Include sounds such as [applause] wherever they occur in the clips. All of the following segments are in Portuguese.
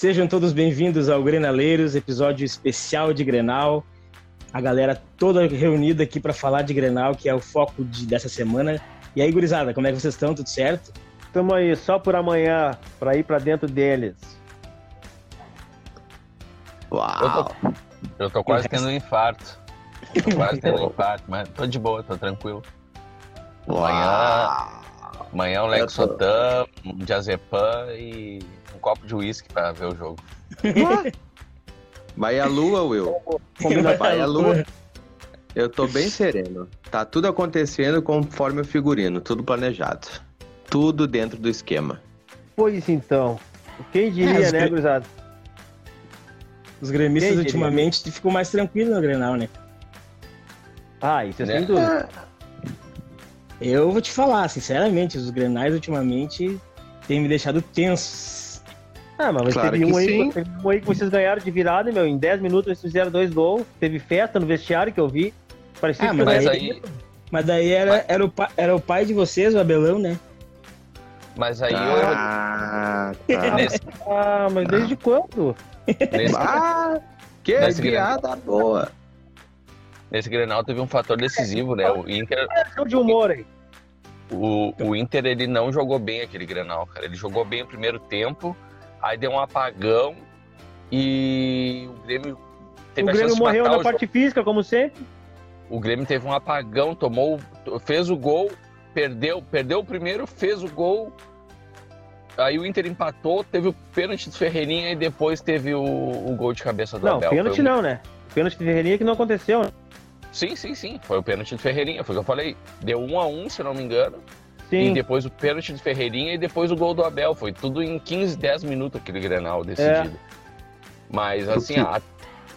Sejam todos bem-vindos ao Grenaleiros, episódio especial de Grenal. A galera toda reunida aqui para falar de Grenal, que é o foco de, dessa semana. E aí, gurizada, como é que vocês estão? Tudo certo? Estamos aí só por amanhã, para ir para dentro deles. Uau! Eu tô, eu tô quase tendo um infarto. Tô quase tendo um [laughs] infarto, mas tô de boa, tô tranquilo. Amanhã, amanhã um Lexotan, um Diazepam e copo de uísque para ver o jogo. [laughs] Vai a lua, Will. Combina vai a lua. Eu tô bem sereno. Tá tudo acontecendo conforme o figurino, tudo planejado. Tudo dentro do esquema. Pois então. Quem diria, é, né, Cruzado? Os gremistas ultimamente ficam mais tranquilos no Grenal, né? Ah, isso é né? sem dúvida. Eu vou te falar, sinceramente, os Grenais ultimamente têm me deixado tensos. Ah, mas claro teve, um aí, teve um aí que vocês ganharam de virada, meu. Em 10 minutos vocês fizeram dois gols. Teve festa no vestiário que eu vi. Parecia ah, que mas aí... Mas daí era, mas... era, o pai, era o pai de vocês, o Abelão, né? Mas aí ah, eu... tá. Nesse... ah, mas desde quando? Nesse... Ah, que Nesse piada boa. Nesse Grenal teve um fator decisivo, né? O Inter. É de humor aí. O, o Inter ele não jogou bem aquele Grenal, cara. Ele jogou bem o primeiro tempo, aí deu um apagão e o Grêmio teve o Grêmio morreu na parte física, como sempre. O Grêmio teve um apagão, tomou, fez o gol, perdeu, perdeu o primeiro, fez o gol. Aí o Inter empatou, teve o pênalti do Ferreirinha e depois teve o, o gol de cabeça do não, Abel. Não, pênalti um... não, né? Pênalti do Ferreirinha que não aconteceu. Né? Sim, sim, sim. Foi o pênalti de Ferreirinha, foi o que eu falei. Deu um a um, se não me engano. Sim. E depois o pênalti de Ferreirinha e depois o gol do Abel. Foi tudo em 15, 10 minutos aquele Grenal decidido. É. Mas assim, a,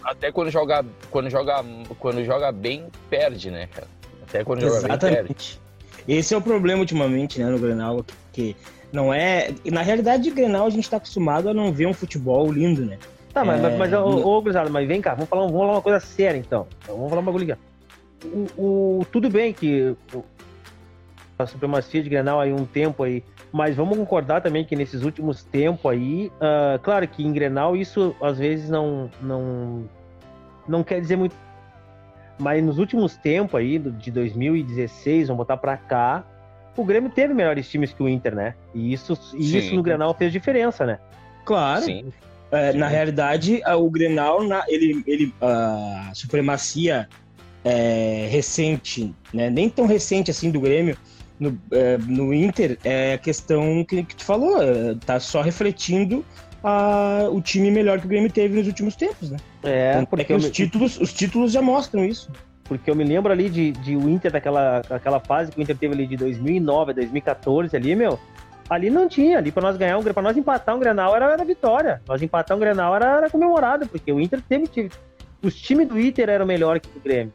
até quando joga, quando joga, quando joga bem, perde, né, cara? Até quando Exatamente. joga bem, perde. Esse é o problema ultimamente, né, no Grenal, que não é, na realidade de Grenal a gente tá acostumado a não ver um futebol lindo, né? Tá, mas, é... mas, ô, ô, Grisado, mas vem cá, vamos falar, vamos falar uma coisa séria então. então vamos falar uma bagulho o, o, Tudo bem que a supremacia de Grenal aí um tempo aí, mas vamos concordar também que nesses últimos tempos aí, uh, claro que em Grenal isso às vezes não, não, não quer dizer muito. Mas nos últimos tempos aí, de 2016, vamos botar pra cá, o Grêmio teve melhores times que o Inter, né? E isso, e isso no Grenal fez diferença, né? Claro. Sim. É, na realidade, o Grenal, na, ele, ele, a supremacia é, recente, né, nem tão recente assim do Grêmio, no, é, no Inter, é a questão que, que tu falou, é, tá só refletindo a, o time melhor que o Grêmio teve nos últimos tempos, né? É, então, porque os, me... títulos, os títulos já mostram isso. Porque eu me lembro ali de, de o Inter daquela aquela fase que o Inter teve ali de 2009 a 2014 ali, meu, Ali não tinha, ali para nós ganhar um para nós empatar um Grenal era, era vitória. Nós empatar um Grenal era, era comemorado, porque o Inter teve, teve os times do Inter eram melhores que o Grêmio.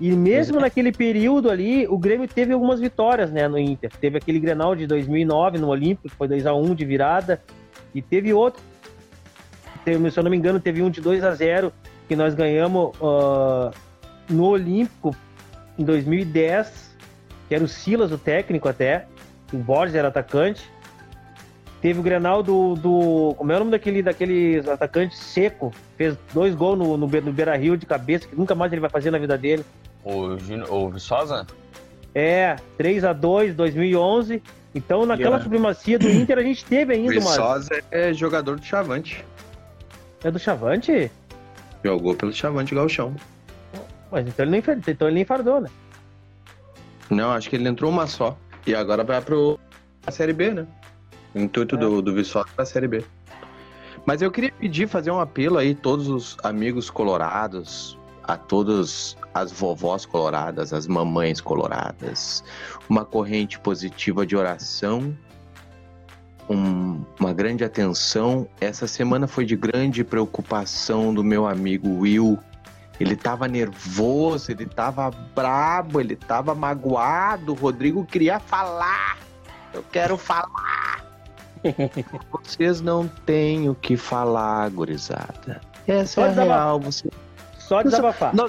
E mesmo é. naquele período ali, o Grêmio teve algumas vitórias, né, no Inter. Teve aquele Grenal de 2009 no Olímpico, que foi 2 a 1 de virada, e teve outro, teve, se eu não me engano, teve um de 2 a 0 que nós ganhamos uh, no Olímpico em 2010, que era o Silas, o técnico até o Borges era atacante. Teve o Grenal do, do. Como é o nome daquele, daquele atacante seco? Fez dois gols no, no, no Beira Rio de cabeça, que nunca mais ele vai fazer na vida dele. O, o Viçosa? É, 3 a 2 2011. Então, naquela yeah. supremacia do Inter, a gente teve ainda uma. Viçosa é jogador do Chavante. É do Chavante? Jogou pelo Chavante Galchão. Mas então ele, nem, então ele nem fardou, né? Não, acho que ele entrou uma só. E agora vai pro a Série B, né? O intuito é. do, do Viçosa pra Série B. Mas eu queria pedir, fazer um apelo aí, todos os amigos colorados, a todas as vovós coloradas, as mamães coloradas, uma corrente positiva de oração, um, uma grande atenção. Essa semana foi de grande preocupação do meu amigo Will, ele tava nervoso, ele tava brabo, ele tava magoado. O Rodrigo queria falar. Eu quero falar. [laughs] Vocês não têm o que falar, gurizada. Essa é a real. Você... Só desabafar. Não,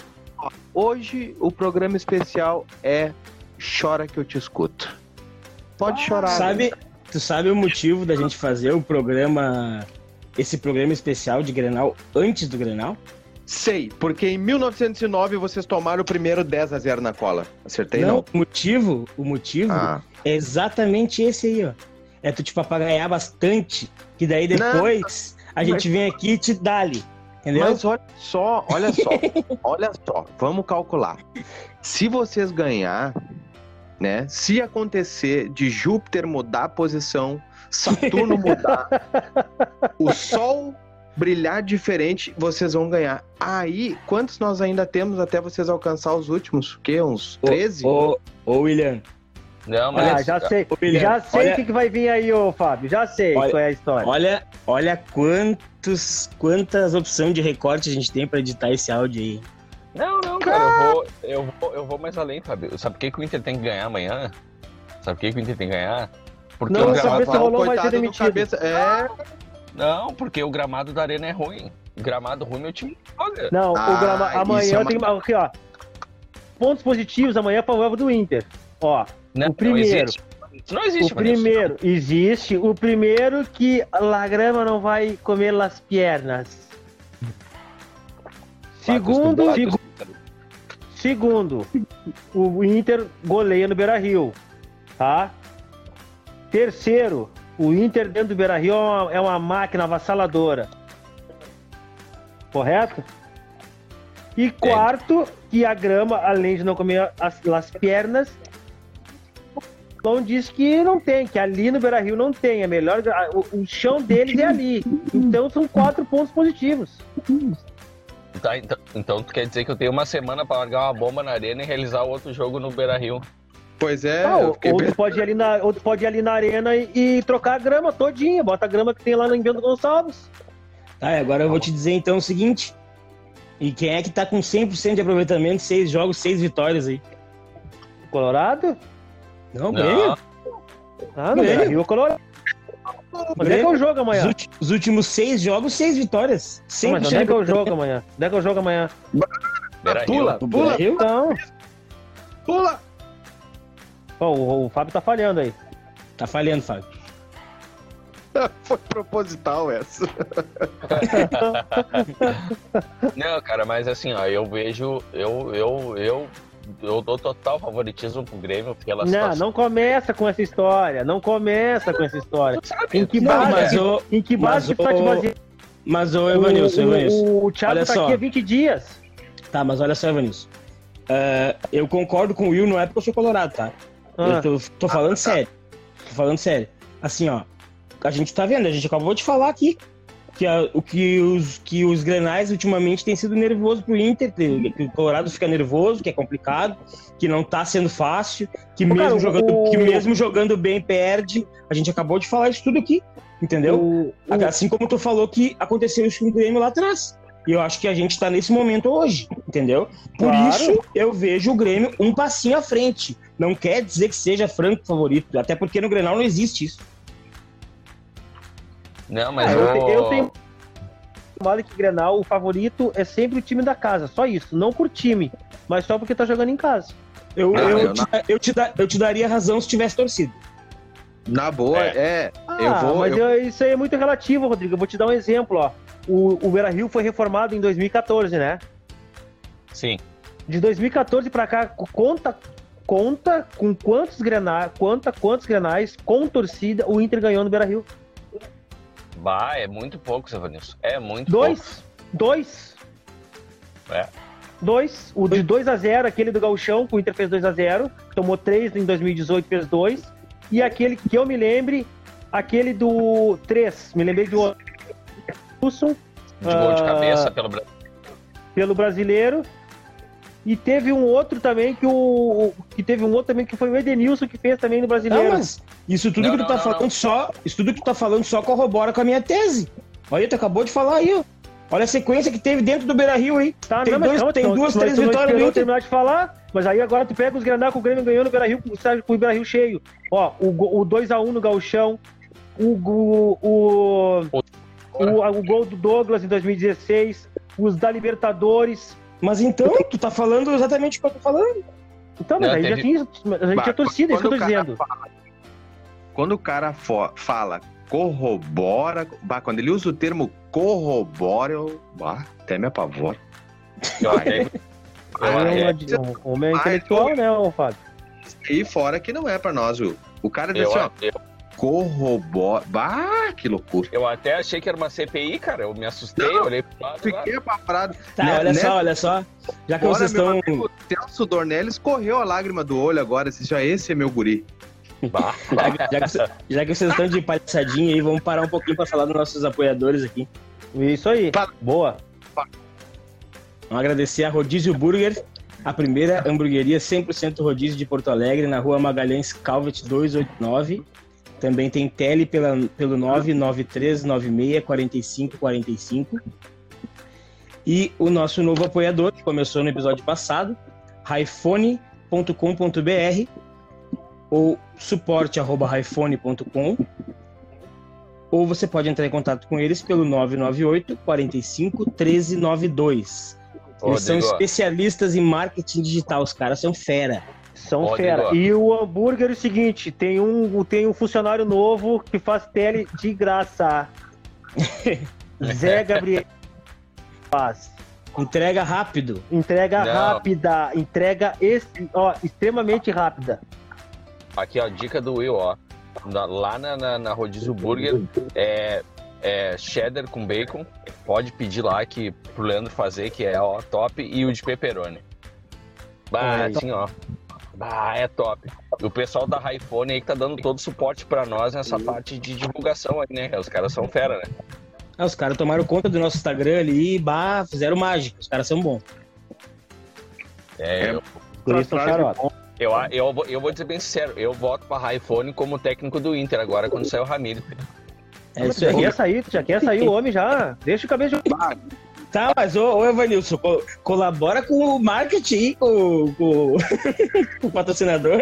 hoje o programa especial é Chora que eu te escuto. Pode ah, chorar. Sabe, tu sabe o motivo da gente fazer o programa esse programa especial de Grenal antes do Grenal? Sei, porque em 1909 vocês tomaram o primeiro 10 a 0 na cola. Acertei não? não? O motivo, o motivo ah. é exatamente esse aí, ó. É tu te papagaiar bastante, que daí depois não, a gente mas... vem aqui e te dá-lhe. Entendeu? Mas olha só, olha só, [laughs] olha só, vamos calcular. Se vocês ganhar, né? Se acontecer de Júpiter mudar a posição, Saturno [laughs] mudar, o Sol brilhar diferente, vocês vão ganhar. Aí, quantos nós ainda temos até vocês alcançar os últimos? O quê? Uns 13? Ô, ô, William. Não, mas... Ah, já sei, William, já sei olha... o que, que vai vir aí, ô Fábio. Já sei olha, qual é a história. Olha, olha quantos, quantas opções de recorte a gente tem para editar esse áudio aí. Não, não, cara, eu vou, eu vou, eu vou mais além, Fábio. Sabe por que, que o Inter tem que ganhar amanhã? Sabe por que, que o Inter tem que ganhar? Porque não, o gramado rolou vai ser demitido. Cabeça, é... Não, porque o gramado da arena é ruim. O gramado ruim meu time joga. Não, ah, o gramado. Amanhã é uma... tem aqui, ó. Pontos positivos amanhã para o do Inter. Ó, não, o primeiro. Não existe, O primeiro, isso. existe. O primeiro que a grama não vai comer as pernas. Segundo, segundo, segundo, o Inter goleia no Beira Rio, tá? Terceiro, o Inter dentro do Beira Rio é uma, é uma máquina avassaladora. Correto? E quarto, que a grama, além de não comer as, as pernas, não diz que não tem, que ali no Beira Rio não tem. É melhor. O, o chão deles é ali. Então são quatro pontos positivos. Tá, então, então tu quer dizer que eu tenho uma semana para largar uma bomba na arena e realizar outro jogo no Beira Rio? Pois é. Ah, ou, tu pode ir ali na, ou pode ir ali na arena e, e, trocar a grama todinha. Bota a grama que tem lá no Invento Gonçalves. Tá, agora eu vou te dizer então o seguinte. E quem é que tá com 100% de aproveitamento, seis jogos, seis vitórias aí? Colorado? Não, Grêmio. Ah, no Grêmio. Rio Colorado. Onde é que é o jogo amanhã? Os, últimos seis jogos, seis vitórias. Sempre mas onde é que é o jogo amanhã? Onde é que é o jogo amanhã? Pula, pula. Então. Pula. Oh, o, o Fábio tá falhando aí. Tá falhando, Fábio. [laughs] Foi proposital essa. [laughs] Não, cara, mas assim, ó, eu vejo, eu, eu, eu, eu dou total favoritismo pro Grêmio pela Não, situação. não começa com essa história, não começa com essa história. Em que base, mas o, em que base mas, tá te baseando? Mas o Evanilson, Evanilson. O, o Thiago olha tá só. aqui há 20 dias. Tá, mas olha só, Evanilson. Uh, eu concordo com o Will, não é porque eu sou colorado, tá? Ah. Eu tô, tô falando ah, sério. Tô falando sério. Assim, ó. A gente tá vendo, a gente acabou de falar aqui que, a, o que os, que os grenais ultimamente têm sido nervoso pro Inter, que, que o Colorado fica nervoso, que é complicado, que não tá sendo fácil, que, mesmo, cara, jogando, o... que mesmo jogando bem perde. A gente acabou de falar isso tudo aqui, entendeu? O... Assim como tu falou que aconteceu isso com o Grêmio lá atrás. E eu acho que a gente está nesse momento hoje, entendeu? Por claro. isso eu vejo o Grêmio um passinho à frente. Não quer dizer que seja franco favorito, até porque no Grenal não existe isso. Não, mas ah, eu, eu... eu tenho que Grenal, o favorito é sempre o time da casa, só isso, não por time, mas só porque tá jogando em casa. Eu, não, eu, eu, te, eu, te, eu te daria razão se tivesse torcido. Na boa, é. é ah, eu vou. Mas eu... isso aí é muito relativo, Rodrigo. Eu vou te dar um exemplo, ó. O, o Beira Rio foi reformado em 2014, né? Sim. De 2014 para cá, conta conta com quantos grenais, conta quantos grenais com torcida o Inter ganhou no Beira Rio. Bah, é muito pouco, seu Vanilson. É muito dois, pouco. Dois. É. Dois. O de 2 a 0 aquele do Galchão, que o Inter fez 2 a 0 tomou 3 em 2018, fez 2. E aquele que eu me lembre, aquele do 3, me lembrei de outro. Wilson. De gol de cabeça uh, pelo brasileiro. Pelo brasileiro. E teve um outro também que o. Que teve um outro também que foi o Edenilson que fez também no brasileiro. Não, mas isso tudo não, que tu não, tá não, falando só. Isso tudo que tu tá falando só corrobora com a minha tese. Olha, tu acabou de falar aí, ó. Olha a sequência que teve dentro do Beira Rio aí. Tá, tem, dois, tem então, duas, três vitórias no terminar de falar, mas aí agora tu pega os Granal com o Grêmio no Beira Rio com o Beira Rio cheio. Ó, o, o 2x1 no Gauchão, o, o, o, o, o gol do Douglas em 2016, os da Libertadores, mas então, tu tá falando exatamente o que eu tô falando. Então, mas não, aí já tinha, a gente bah, tinha torcida, é isso que eu tô dizendo. Fala, quando o cara fala corrobora. Bah, quando ele usa o termo corrobora, eu bah, até me apavoro. [laughs] Até- É um homem intelectual, né, Fábio? E fora que não é pra nós, viu? O cara eu, assim, ó, eu, corrobora. Bah, que loucura. eu até achei que era uma CPI, cara. Eu me assustei, Não, olhei pro lado. lá. Fiquei apavorado. Tá, Né- olha né? só, olha só. Já que vocês estão. amigo Celso Dornelles correu a lágrima do olho agora. Disse, ó, esse é meu guri. Bah, [laughs] Já, que- já que, cê- já que vocês estão de palhaçadinha aí, vamos parar um pouquinho pra falar dos nossos apoiadores aqui. Isso aí. Fala. Boa. Vamos agradecer a Rodízio Burger, a primeira hamburgueria 100% rodízio de Porto Alegre, na rua Magalhães Calvet 289. Também tem tele pela, pelo 993964545. E o nosso novo apoiador, que começou no episódio passado, raifone.com.br ou suporte.raifone.com ou você pode entrar em contato com eles pelo 998 45 1392. Ô, Eles são Diego, especialistas em marketing digital, os caras são fera. São fera. E o hambúrguer é o seguinte: tem um, tem um funcionário novo que faz tele de graça. [laughs] Zé Gabriel faz. Entrega rápido. Entrega Não. rápida. Entrega ex- ó, extremamente rápida. Aqui, ó, dica do Will, ó. Na- lá na, na, na Rodízio Burger, é, é cheddar com bacon. Pode pedir lá que, pro Leandro fazer, que é ó, top. E o de pepperoni. Bah, assim, ó. Bah, é top. E o pessoal da Raifone aí que tá dando todo o suporte pra nós nessa parte de divulgação aí, né? Os caras são fera, né? Ah, os caras tomaram conta do nosso Instagram ali e bah, fizeram mágica. Os caras são bons. É, É. eu, Por isso, eu, eu, vou- eu vou dizer bem sincero, eu voto pra Raifone como técnico do Inter agora, quando sair o Ramiro. É já quer sair, já quer sair o homem já. Deixa o cabeça de. Tá, mas ô, ô Evanilson, co- colabora com o marketing, com, com, [laughs] com o patrocinador.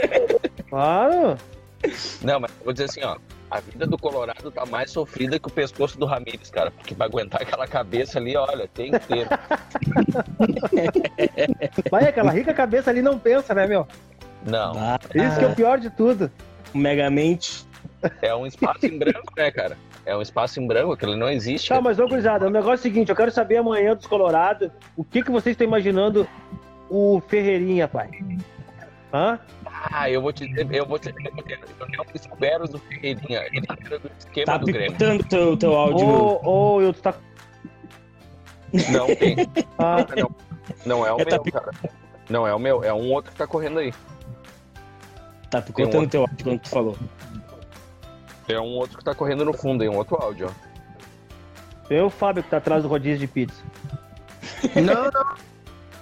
Claro. Não, mas eu vou dizer assim, ó. A vida do Colorado tá mais sofrida que o pescoço do Ramires, cara. Porque pra aguentar aquela cabeça ali, olha, tem que ter. [laughs] Vai, aquela rica cabeça ali não pensa, né, meu? Não, Ah, Isso que é o pior de tudo. Megamente. é um espaço em branco, né, cara? É um espaço em branco, aquilo não existe. Tá, mas ô, gurizada, o negócio é o seguinte, eu quero saber amanhã dos Colorado, o que, que vocês estão imaginando o Ferreirinha, pai? Hã? Ah, eu vou te dizer, eu vou te dizer, eu que espero do Ferreirinha. Ele era do esquema Tá do Grêmio. picotando teu, teu áudio. Ô, ô, eu tá. Não tem. [laughs] Ah, Não, não é o É, tá meu, cara. Não é o meu, é um outro que tá correndo aí. Tá picotando teu áudio quando tu falou. É um outro que tá correndo no fundo, aí, um outro áudio, ó. é o Fábio que tá atrás do rodízio de pizza. [laughs] Não, não.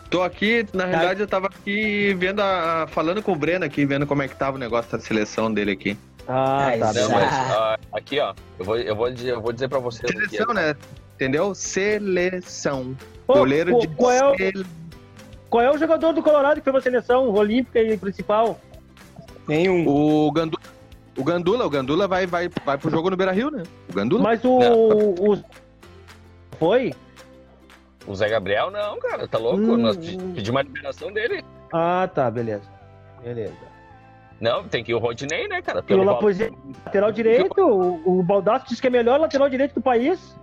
Tô aqui, na realidade eu tava aqui vendo a, falando com o Breno aqui, vendo como é que tava o negócio da seleção dele aqui. Ah, tá. Zé. Não, mas ah, aqui, ó. Eu vou, eu vou, dizer, eu vou dizer pra vocês. aqui, Seleção, né? Entendeu? Seleção. Ô, Goleiro de qual é o- sele- Qual é o jogador do Colorado que foi pra seleção olímpica e principal? Tem um. O Gandula. O Gandula, o Gandula vai, vai, vai pro jogo no Beira Rio, né? O Gandula. Mas o. o... Foi? O Zé Gabriel, não, cara, tá louco? Hum. Nós pe- pedimos a liberação dele. Ah, tá, beleza. Beleza. Não, tem que ir o Rodinei, né, cara? O Pelo lateral direito, o, o Baldasso disse que é o melhor lateral direito do país.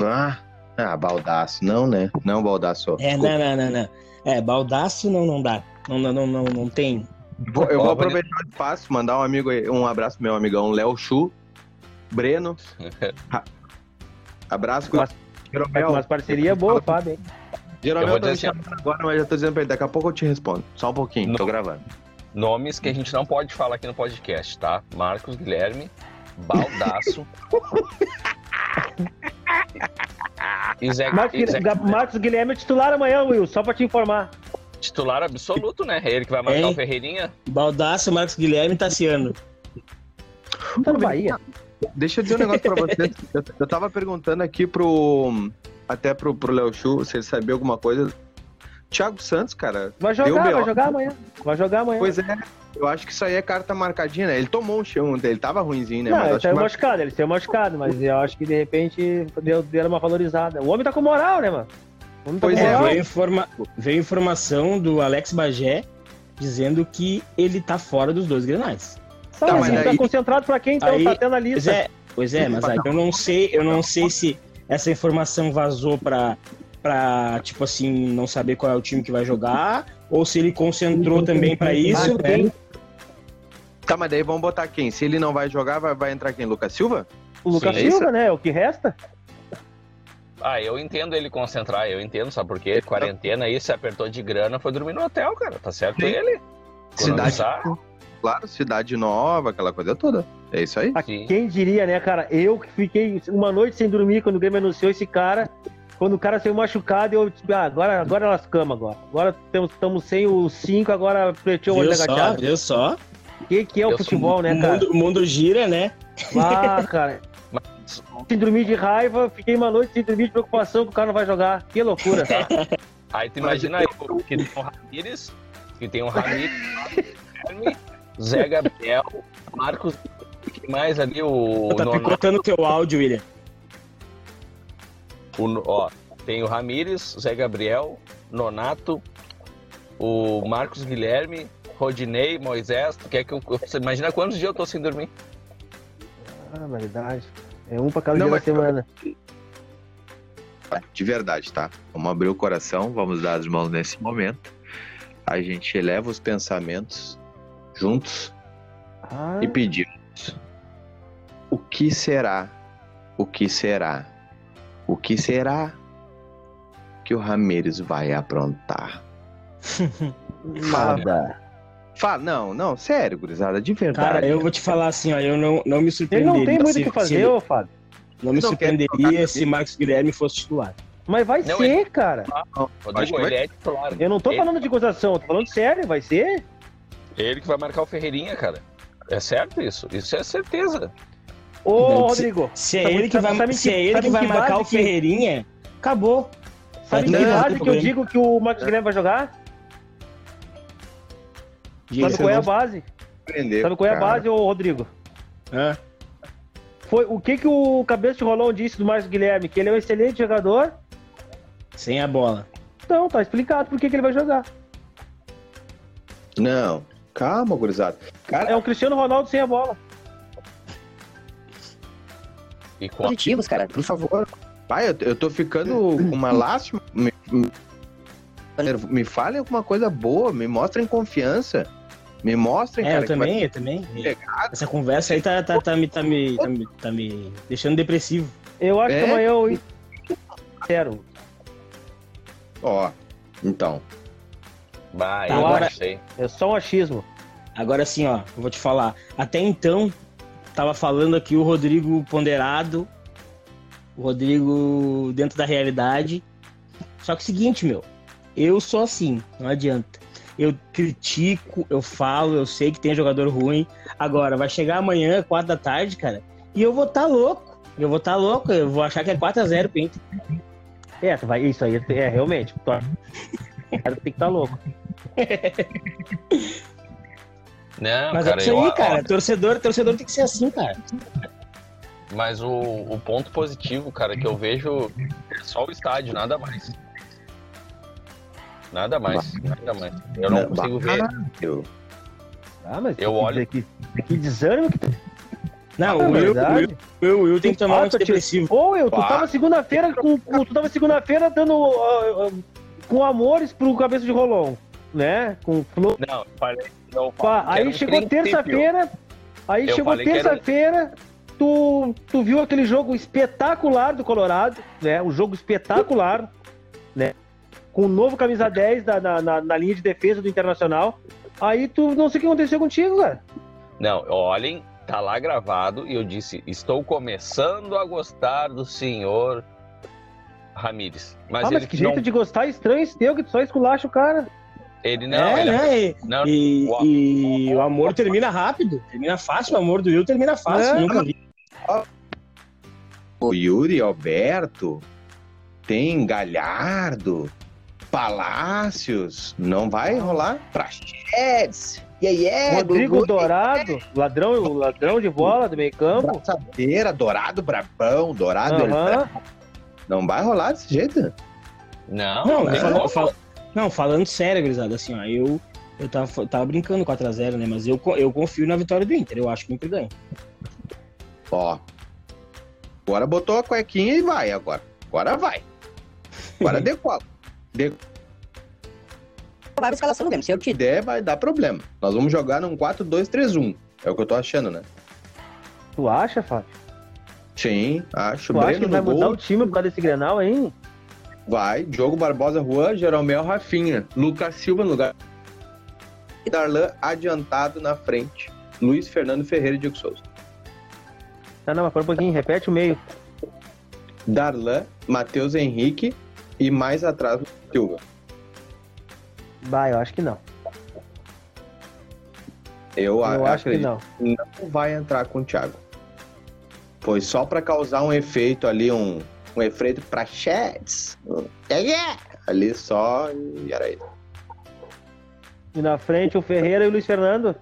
Ah, ah, baldaço. Não, né? Não, baldaço. É, Desculpa. não, não, não, não. É, baldaço não, não dá. Não, não, não, não, não tem. Vou- eu vou aproveitar o espaço, mandar um amigo aí, um abraço pro meu amigão Léo Chu, Breno. [laughs] Ra- abraço com Mas- Jeromel. umas parcerias boas, Fábio, hein? Eu Jeromel vou tá assim, agora, mas já tô dizendo pra ele, daqui a pouco eu te respondo. Só um pouquinho, Não. tô gravando. Nomes que a gente não pode falar aqui no podcast, tá? Marcos Guilherme, Baldaço. [laughs] Marcos, Marcos Guilherme é titular amanhã, Will, só pra te informar. Titular absoluto, né? É ele que vai marcar Hein? o Ferreirinha. Baldaço, Marcos Guilherme e Tassiano. Tá no Bahia. Deixa eu dizer um negócio pra vocês. [laughs] Eu, eu tava perguntando aqui pro. Até pro, pro Léo Chu, se ele sabia alguma coisa. Thiago Santos, cara. Vai Deu jogar, vai jogar amanhã. Vai jogar amanhã. Pois é, eu acho que isso aí é carta marcadinha, né? Ele tomou um chão, ele tava ruimzinho, né? Não, mas ele acho saiu mar- machucado, ele saiu machucado, mas eu acho que de repente deu, deram uma valorizada. O homem tá com moral, né, mano? Tá Pois é, veio, informa... veio informação do Alex Bagé dizendo que ele tá fora dos dois grenais. Tá, Tá, mas ele tá aí- concentrado pra quem então? aí- tá tendo a lista. Zé, Pois é, mas aí eu não sei, eu não sei se essa informação vazou para para tipo assim não saber qual é o time que vai jogar ou se ele concentrou também para isso. Né? Tá, mas daí vamos botar quem? Se ele não vai jogar, vai, vai entrar quem? Lucas Silva? O Lucas Sim, Silva, né? É o que resta. Ah, eu entendo ele concentrar, eu entendo, sabe por quê? Quarentena aí, se apertou de grana, foi dormir no hotel, cara. Tá certo Sim. ele. Cidade, claro, cidade nova, aquela coisa toda. É isso aí. Sim. Quem diria, né, cara? Eu que fiquei uma noite sem dormir quando o Grêmio anunciou esse cara. Quando o cara saiu machucado, eu tipo, ah, agora, agora nós cama agora. Agora estamos sem o 5, agora preteou o olho negativado. Viu só? O que, que é o futebol, né, cara? O mundo, o mundo gira, né? Ah, cara. [laughs] sem dormir de raiva, fiquei uma noite sem dormir de preocupação que o cara não vai jogar. Que loucura. [laughs] aí tu imagina aí, que tem o Ramires, que tem o Ramires, [laughs] Zé Gabriel, Marcos, que mais ali o. Tá picotando teu áudio, William. O, ó, tem o Ramires, Zé Gabriel, Nonato, o Marcos Guilherme, Rodinei, Moisés. Tu quer que eu, você imagina quantos dias eu tô sem dormir? Ah, verdade. É um pra cada Não, dia da semana. De verdade, tá? Vamos abrir o coração, vamos dar as mãos nesse momento. A gente eleva os pensamentos juntos ah. e pedimos: o que será? O que será? O que será que o Ramires vai aprontar? [laughs] Nada. Fala, não, não, sério, gurizada, de verdade. Cara, eu vou te falar assim, ó, eu não, não me surpreenderia. Ele não tem muito o que fazer, ô, Fábio. Não me surpreenderia se Marcos Guilherme fosse titular. Mas vai não, ser, ele... cara. Não, Rodrigo, ele é titular. Eu não tô ele... falando de gozação, tô falando sério, vai ser. Ele que vai marcar o Ferreirinha, cara. É certo isso? Isso é certeza. Ô, Rodrigo. Se, é ele que vai, se é ele que vai marcar o Ferreirinha, acabou. Sabe que base que eu digo que o Marcos Guilherme vai jogar? Sabe qual é a base? Sabe qual é a base, ô Rodrigo? É. Foi o que, que o cabeça de rolão disse do Marcos Guilherme? Que ele é um excelente jogador. Sem a bola. Então, tá explicado por que, que ele vai jogar. Não, calma, gurizada. Cara... É um Cristiano Ronaldo sem a bola. E com... Positivos, cara, por favor. Pai, eu, eu tô ficando [clears throat] com uma lástima. Me, me, me falem alguma coisa boa, me mostrem confiança. Me mostrem, é, cara. Eu também, eu também. Essa conversa aí tá, tá, tá, me, tá, me, tá, me, tá me deixando depressivo. Eu acho é? que amanhã eu quero. Ó, então. Vai, tá, agora, achei. É só um achismo. Agora sim, ó, eu vou te falar. Até então, tava falando aqui o Rodrigo ponderado, o Rodrigo dentro da realidade. Só que é o seguinte, meu, eu sou assim, não adianta. Eu critico, eu falo, eu sei que tem jogador ruim. Agora, vai chegar amanhã, quatro da tarde, cara, e eu vou estar tá louco. Eu vou estar tá louco, eu vou achar que é 4x0 pro Inter. É, vai, isso aí é realmente. O cara tem que estar tá louco. Não, Mas cara, é isso aí, eu, cara. Torcedor, torcedor tem que ser assim, cara. Mas o, o ponto positivo, cara, que eu vejo é só o estádio, nada mais. Nada mais, nada mais. Eu não consigo ver. Ah, mas eu olho. Que, que desânimo que não, ah, o Will, Will, Will, Will tem que tomar um antidepressivo. Ô, Will, tu tava segunda-feira com, tu tava segunda-feira dando uh, uh, com amores pro cabeça de rolão, né? Com flor. Não, falei, não, Pá, aí chegou terça-feira, aí eu chegou terça-feira, tu, tu viu aquele jogo espetacular do Colorado, né? O jogo espetacular, né? Com o novo camisa 10 da, na, na, na linha de defesa do Internacional. Aí tu não sei o que aconteceu contigo, cara. Não, olhem, tá lá gravado e eu disse: estou começando a gostar do senhor Ramires. Mas, ah, mas que jeito de gostar estranho esse teu, que tu só esculacha o cara. Ele não, é, ele né? É... Não, e, o... e, o amor termina rápido, termina fácil, o amor do Will termina fácil, é. nunca vi. O Yuri Alberto tem Galhardo, Palácios, não vai rolar? Prachedes, yeah, yeah, Rodrigo Gugu, Dourado, yeah. ladrão, ladrão de bola do meio campo. Braçadeira, Dourado Brabão, Dourado. Uhum. Não vai rolar desse jeito? Não, não, não, fala, não falando sério, gurizada, assim, ó, eu, eu tava, tava brincando 4x0, né? Mas eu, eu confio na vitória do Inter, eu acho que o Inter ganha. Ó, Agora botou a cuequinha e vai agora. Agora vai. Agora [laughs] decola. De... Vai a escalação do Grêmio. Se eu te der, vai dar problema. Nós vamos jogar num 4-2-3-1. É o que eu tô achando, né? Tu acha, Fábio? Sim, acho. Tu acha que vai mudar o time por causa desse Grenal, hein? Vai. Diogo Barbosa, Juan, Jeromel, Rafinha. Lucas Silva no lugar. Darlan adiantado na frente. Luiz Fernando Ferreira e Diego Souza. Não, não, mas um pouquinho, repete o meio. Darlan, Matheus Henrique e mais atrás o Silva. Vai, eu acho que não. Eu, eu acho que não. Não vai entrar com o Thiago. Foi só para causar um efeito ali, um, um efeito pra chats. É, yeah. Ali só e era isso. E na frente o Ferreira e o Luiz Fernando?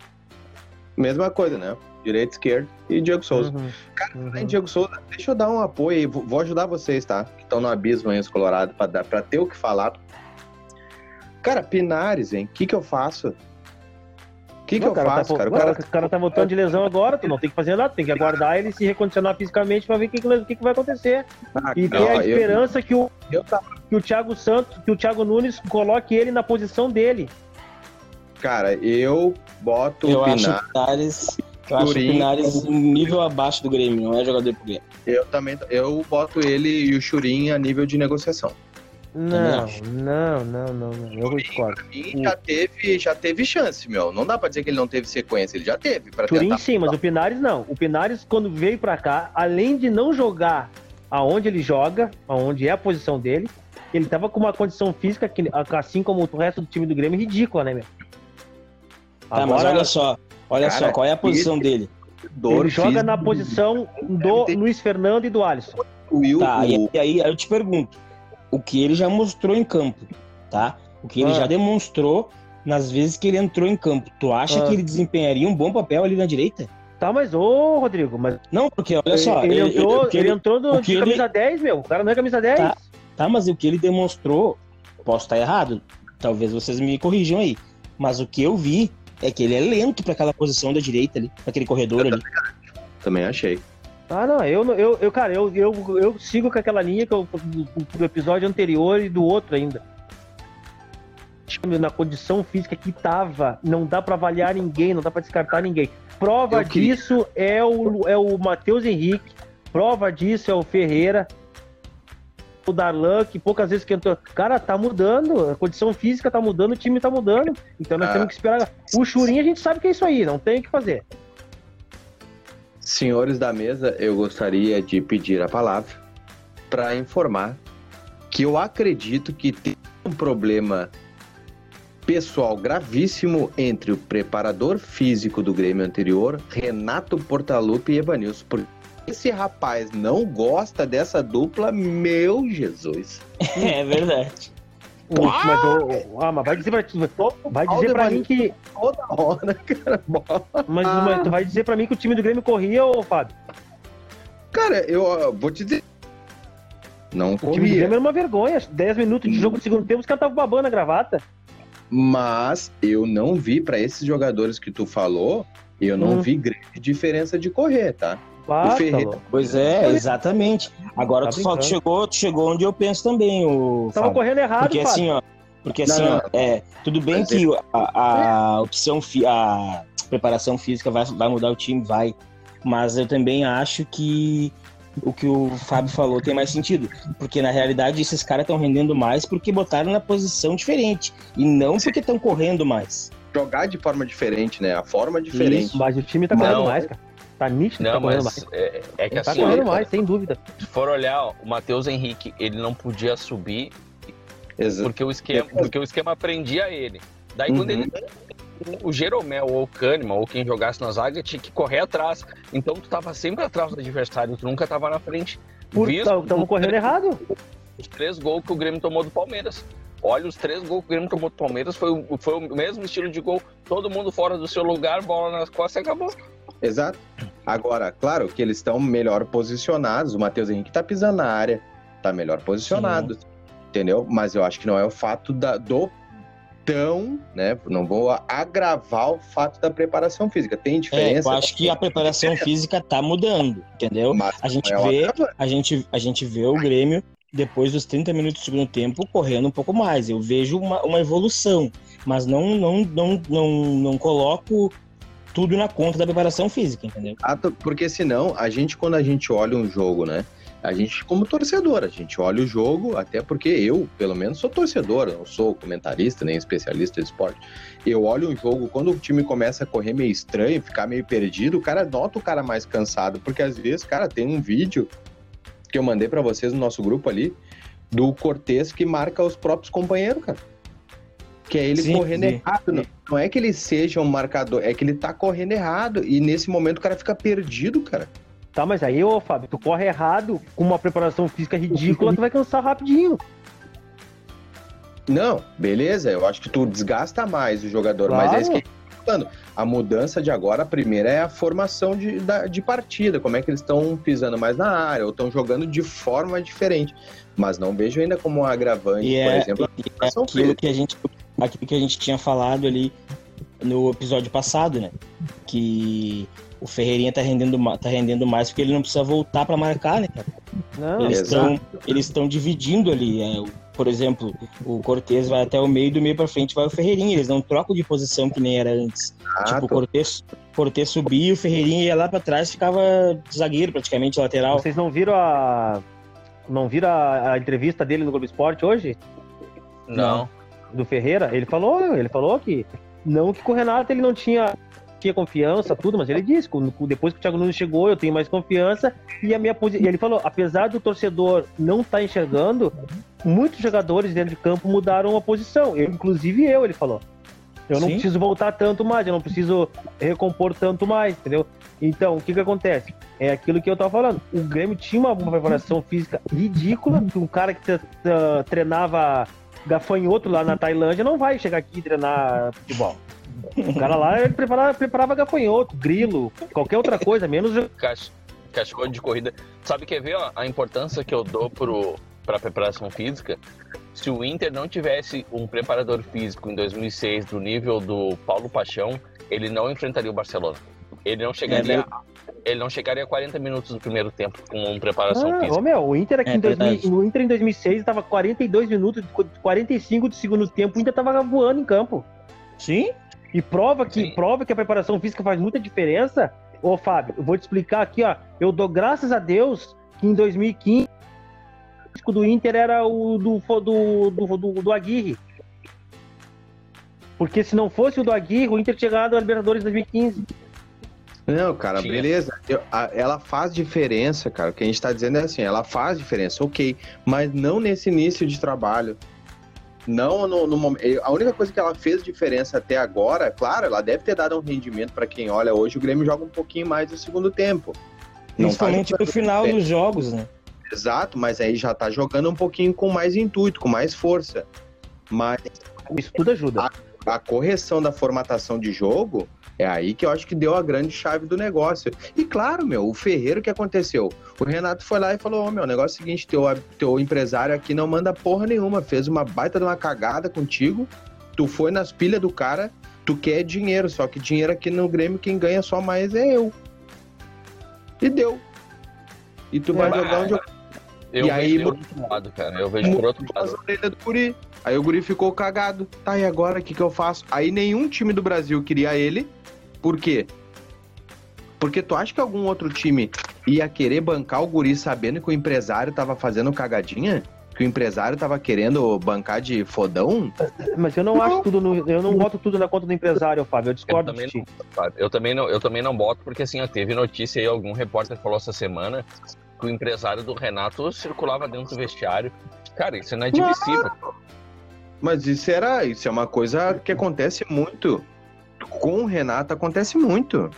Mesma coisa, né? Direito, esquerdo e Diego Souza. Uhum, Cara, uhum. Diego Souza, deixa eu dar um apoio aí. Vou ajudar vocês, tá? Que estão no abismo aí, os Colorado, pra, dar, pra ter o que falar. Cara, Pinares, hein? O que que eu faço? O que, que eu cara tá faço, tá, cara? O cara, o cara tá voltando de lesão agora, tu não tem que fazer nada, tem que aguardar ele se recondicionar fisicamente pra ver o que, que, que vai acontecer. Ah, e ter a esperança eu, que, o, eu, que o Thiago Santos, que o Thiago Nunes coloque ele na posição dele. Cara, eu boto eu o Pinares. Acho Pinares eu acho o Pinares um nível abaixo do Grêmio, não é jogador pro Grêmio. Eu também, eu boto ele e o Churin a nível de negociação. Não, não, não, não, não, eu discordo. Pra mim já teve, já teve chance, meu. Não dá pra dizer que ele não teve sequência, ele já teve. Pra Turim tentar... sim, mas o Pinares não. O Pinares, quando veio pra cá, além de não jogar aonde ele joga, aonde é a posição dele, ele tava com uma condição física, que, assim como o resto do time do Grêmio, ridícula, né, meu? Tá, Agora, mas olha só, olha cara, só, qual é a posição ele, dele? Ele joga na posição do Luiz Fernando e do Alisson. Tá, e aí eu te pergunto, o que ele já mostrou em campo, tá? O que ele ah. já demonstrou nas vezes que ele entrou em campo. Tu acha ah. que ele desempenharia um bom papel ali na direita? Tá, mas ô, Rodrigo, mas. Não, porque olha só. Ele, ele entrou, ele, ele entrou no, de camisa ele... 10, meu. O cara não é camisa 10. Tá, tá, mas o que ele demonstrou, posso estar errado, talvez vocês me corrijam aí. Mas o que eu vi é que ele é lento para aquela posição da direita ali, para aquele corredor eu ali. Também achei. Ah, não, eu, eu, eu cara, eu, eu, eu sigo com aquela linha que eu, do, do episódio anterior e do outro ainda. Na condição física que tava, não dá para avaliar ninguém, não dá para descartar ninguém. Prova disso é o, é o Matheus Henrique, prova disso é o Ferreira, o Darlan, que poucas vezes que entrou. Cara, tá mudando, a condição física tá mudando, o time tá mudando. Então nós ah, temos que esperar. O Churinho a gente sabe que é isso aí, não tem o que fazer. Senhores da mesa, eu gostaria de pedir a palavra para informar que eu acredito que tem um problema pessoal gravíssimo entre o preparador físico do Grêmio anterior, Renato Portaluppi e Evanilson. Porque esse rapaz não gosta dessa dupla, meu Jesus. [laughs] É verdade. Ah, mas, oh, ah, mas vai dizer pra, vai dizer pra mim que. Toda hora, [laughs] cara. Mas, ah. mas tu vai dizer pra mim que o time do Grêmio corria, ô Fábio? Cara, eu vou te dizer. Não corria. O time do Grêmio era uma vergonha. 10 minutos de jogo do segundo tempo, os caras estavam babando a gravata. Mas eu não vi para esses jogadores que tu falou, eu não hum. vi grande diferença de correr, tá? Ah, Ferreira... Pois é, exatamente. Agora tá tu, tu, chegou, tu chegou onde eu penso também, o Tava Fábio. correndo errado, Porque Fábio. assim, ó, porque assim, não, ó, é, tudo bem Mas que é... a, a opção, a preparação física vai, vai mudar o time, vai. Mas eu também acho que o que o Fábio falou tem mais sentido. Porque na realidade esses caras estão rendendo mais porque botaram na posição diferente. E não porque estão correndo mais. Jogar de forma diferente, né? A forma diferente. Isso, mas o time tá correndo mais, cara. Tá nítido não, tá mas mais. É, é que ele assim. Tá correndo mais, sem dúvida. Se for olhar, o Matheus Henrique, ele não podia subir Exato. porque o esquema, porque o esquema prendia ele. Daí uhum. quando ele o Jeromel ou o Kahneman ou quem jogasse na zaga tinha que correr atrás. Então tu tava sempre atrás do adversário, tu nunca tava na frente. Por, Estamos correndo errado. Os três gols que o Grêmio tomou do Palmeiras. Olha, os três gols que o Grêmio tomou do Palmeiras foi, foi o mesmo estilo de gol. Todo mundo fora do seu lugar, bola nas costas e acabou. Exato. Agora, claro que eles estão melhor posicionados. O Matheus Henrique tá pisando na área, tá melhor posicionado. Sim. Entendeu? Mas eu acho que não é o fato da, do tão, né? Não vou agravar o fato da preparação física. Tem É, diferença. eu acho que a preparação física tá mudando, entendeu? mas A gente é vê, a gente, a gente vê o Grêmio depois dos 30 minutos do segundo tempo correndo um pouco mais. Eu vejo uma, uma evolução, mas não, não, não, não, não coloco tudo na conta da preparação física, entendeu? Ah, Porque senão, a gente, quando a gente olha um jogo, né? A gente, como torcedor, a gente olha o jogo, até porque eu, pelo menos, sou torcedor, não sou comentarista nem especialista de esporte. Eu olho um jogo, quando o time começa a correr meio estranho, ficar meio perdido, o cara nota o cara mais cansado, porque às vezes, cara, tem um vídeo que eu mandei pra vocês no nosso grupo ali, do Cortez que marca os próprios companheiros, cara. Que é ele Sim, correndo sim. errado. Não, não é que ele seja um marcador, é que ele tá correndo errado. E nesse momento o cara fica perdido, cara. Tá, mas aí, ô Fábio, tu corre errado com uma preparação física ridícula, tu vai cansar rapidinho. Não, beleza, eu acho que tu desgasta mais o jogador, Claro. mas é isso que a gente tá falando. A mudança de agora, a primeira é a formação de, da- de partida, como é que eles estão pisando mais na área, ou estão jogando de forma diferente. Mas não vejo ainda como um agravante, E por é, exemplo, a e é aquilo física. que a gente aquilo que a gente tinha falado ali no episódio passado, né? Que o Ferreirinha tá rendendo, tá rendendo mais porque ele não precisa voltar para marcar, né, cara? Não, Eles estão eles estão dividindo ali. é, por exemplo, o Cortez vai até o meio do meio para frente vai o Ferreirinha. Eles não trocam de posição que nem era antes. Ah, tipo, o tô- Cortez, Cortez subia, o Ferreirinha ia lá para trás, ficava zagueiro praticamente lateral. vocês não viram a. Não viram a, a entrevista dele no Globo Esporte hoje? Não. Do Ferreira? Ele falou, ele falou que não que com o Renato ele não tinha, tinha confiança, tudo, mas ele disse, depois que o Thiago Nunes chegou, eu tenho mais confiança, e a minha posição. Ele falou, apesar do torcedor não estar enxergando, muitos jogadores dentro de campo mudaram a posição. Eu, inclusive eu, ele falou. Eu não Sim. preciso voltar tanto mais, eu não preciso recompor tanto mais, entendeu? Então, o que que acontece? É aquilo que eu tava falando. O Grêmio tinha uma, preparação física ridícula, um cara que tre- tre- treinava gafanhoto lá na Tailândia não vai chegar aqui e treinar futebol. O cara lá, ele preparava, preparava gafanhoto, grilo, qualquer outra coisa, menos... Cach- Cachorro de corrida. Sabe, quer ver ó, a importância que eu dou pro, pra preparação física? Se o Inter não tivesse um preparador físico em 2006 do nível do Paulo Paixão, ele não enfrentaria o Barcelona. Ele não chegaria, É ele não chegaria a 40 minutos do primeiro tempo com preparação Ah, física. ô, meu, o Inter aqui É em, 2000, verdade. o Inter em 2006 tava 42 minutos, 45 do segundo tempo, o Inter tava voando em campo. Sim? E prova que, Sim. prova que a preparação física faz muita diferença. Ô, Fábio, eu vou te explicar aqui, ó. Eu dou graças a Deus que em 2015 o disco do Inter era o do, do, do, do, do Aguirre. Porque se não fosse o do Aguirre, o Inter tinha ganhado a Libertadores em 2015. Não, cara, Tinha. beleza. Eu- a- ela faz diferença, cara. O que a gente tá dizendo é assim, ela faz diferença, ok. Mas não nesse início de trabalho. Não no, no momento. A única coisa que ela fez diferença até agora, claro, ela deve ter dado um rendimento pra quem olha hoje. O Grêmio joga um pouquinho mais no segundo tempo. Tá Principalmente no final dos jogos, né? Exato, mas aí já tá jogando um pouquinho com mais intuito, com mais força. Mas Isso tudo ajuda. a correção da formatação de jogo é aí que eu acho que deu a grande chave do negócio. E claro, meu, o Ferreiro que aconteceu? O Renato foi lá e falou: Ô, meu, o negócio é o seguinte: teu, teu empresário aqui não manda porra nenhuma, fez uma baita de uma cagada contigo, tu foi nas pilhas do cara, tu quer dinheiro, só que dinheiro aqui no Grêmio quem ganha só mais é eu. E deu. E tu vai É, jogar onde eu Eu E vejo aí, por outro lado, cara. Eu vejo por outro lado. do guri. Aí o guri ficou cagado. Tá, e agora o que, que eu faço? Aí nenhum time do Brasil queria ele. Por quê? Porque tu acha que algum outro time ia querer bancar o guri sabendo que o empresário tava fazendo cagadinha? Que o empresário tava querendo bancar de fodão? Mas eu não acho tudo no, Eu não boto tudo na conta do empresário, Fábio. Eu discordo Eu de também ti. Sabe? Eu também não, eu também não boto, porque assim, ó, teve notícia aí, algum repórter falou essa semana que o empresário do Renato circulava dentro do vestiário. Cara, isso é inadmissível. Mas isso era. Isso é uma coisa que acontece muito. Com o Renato acontece muito.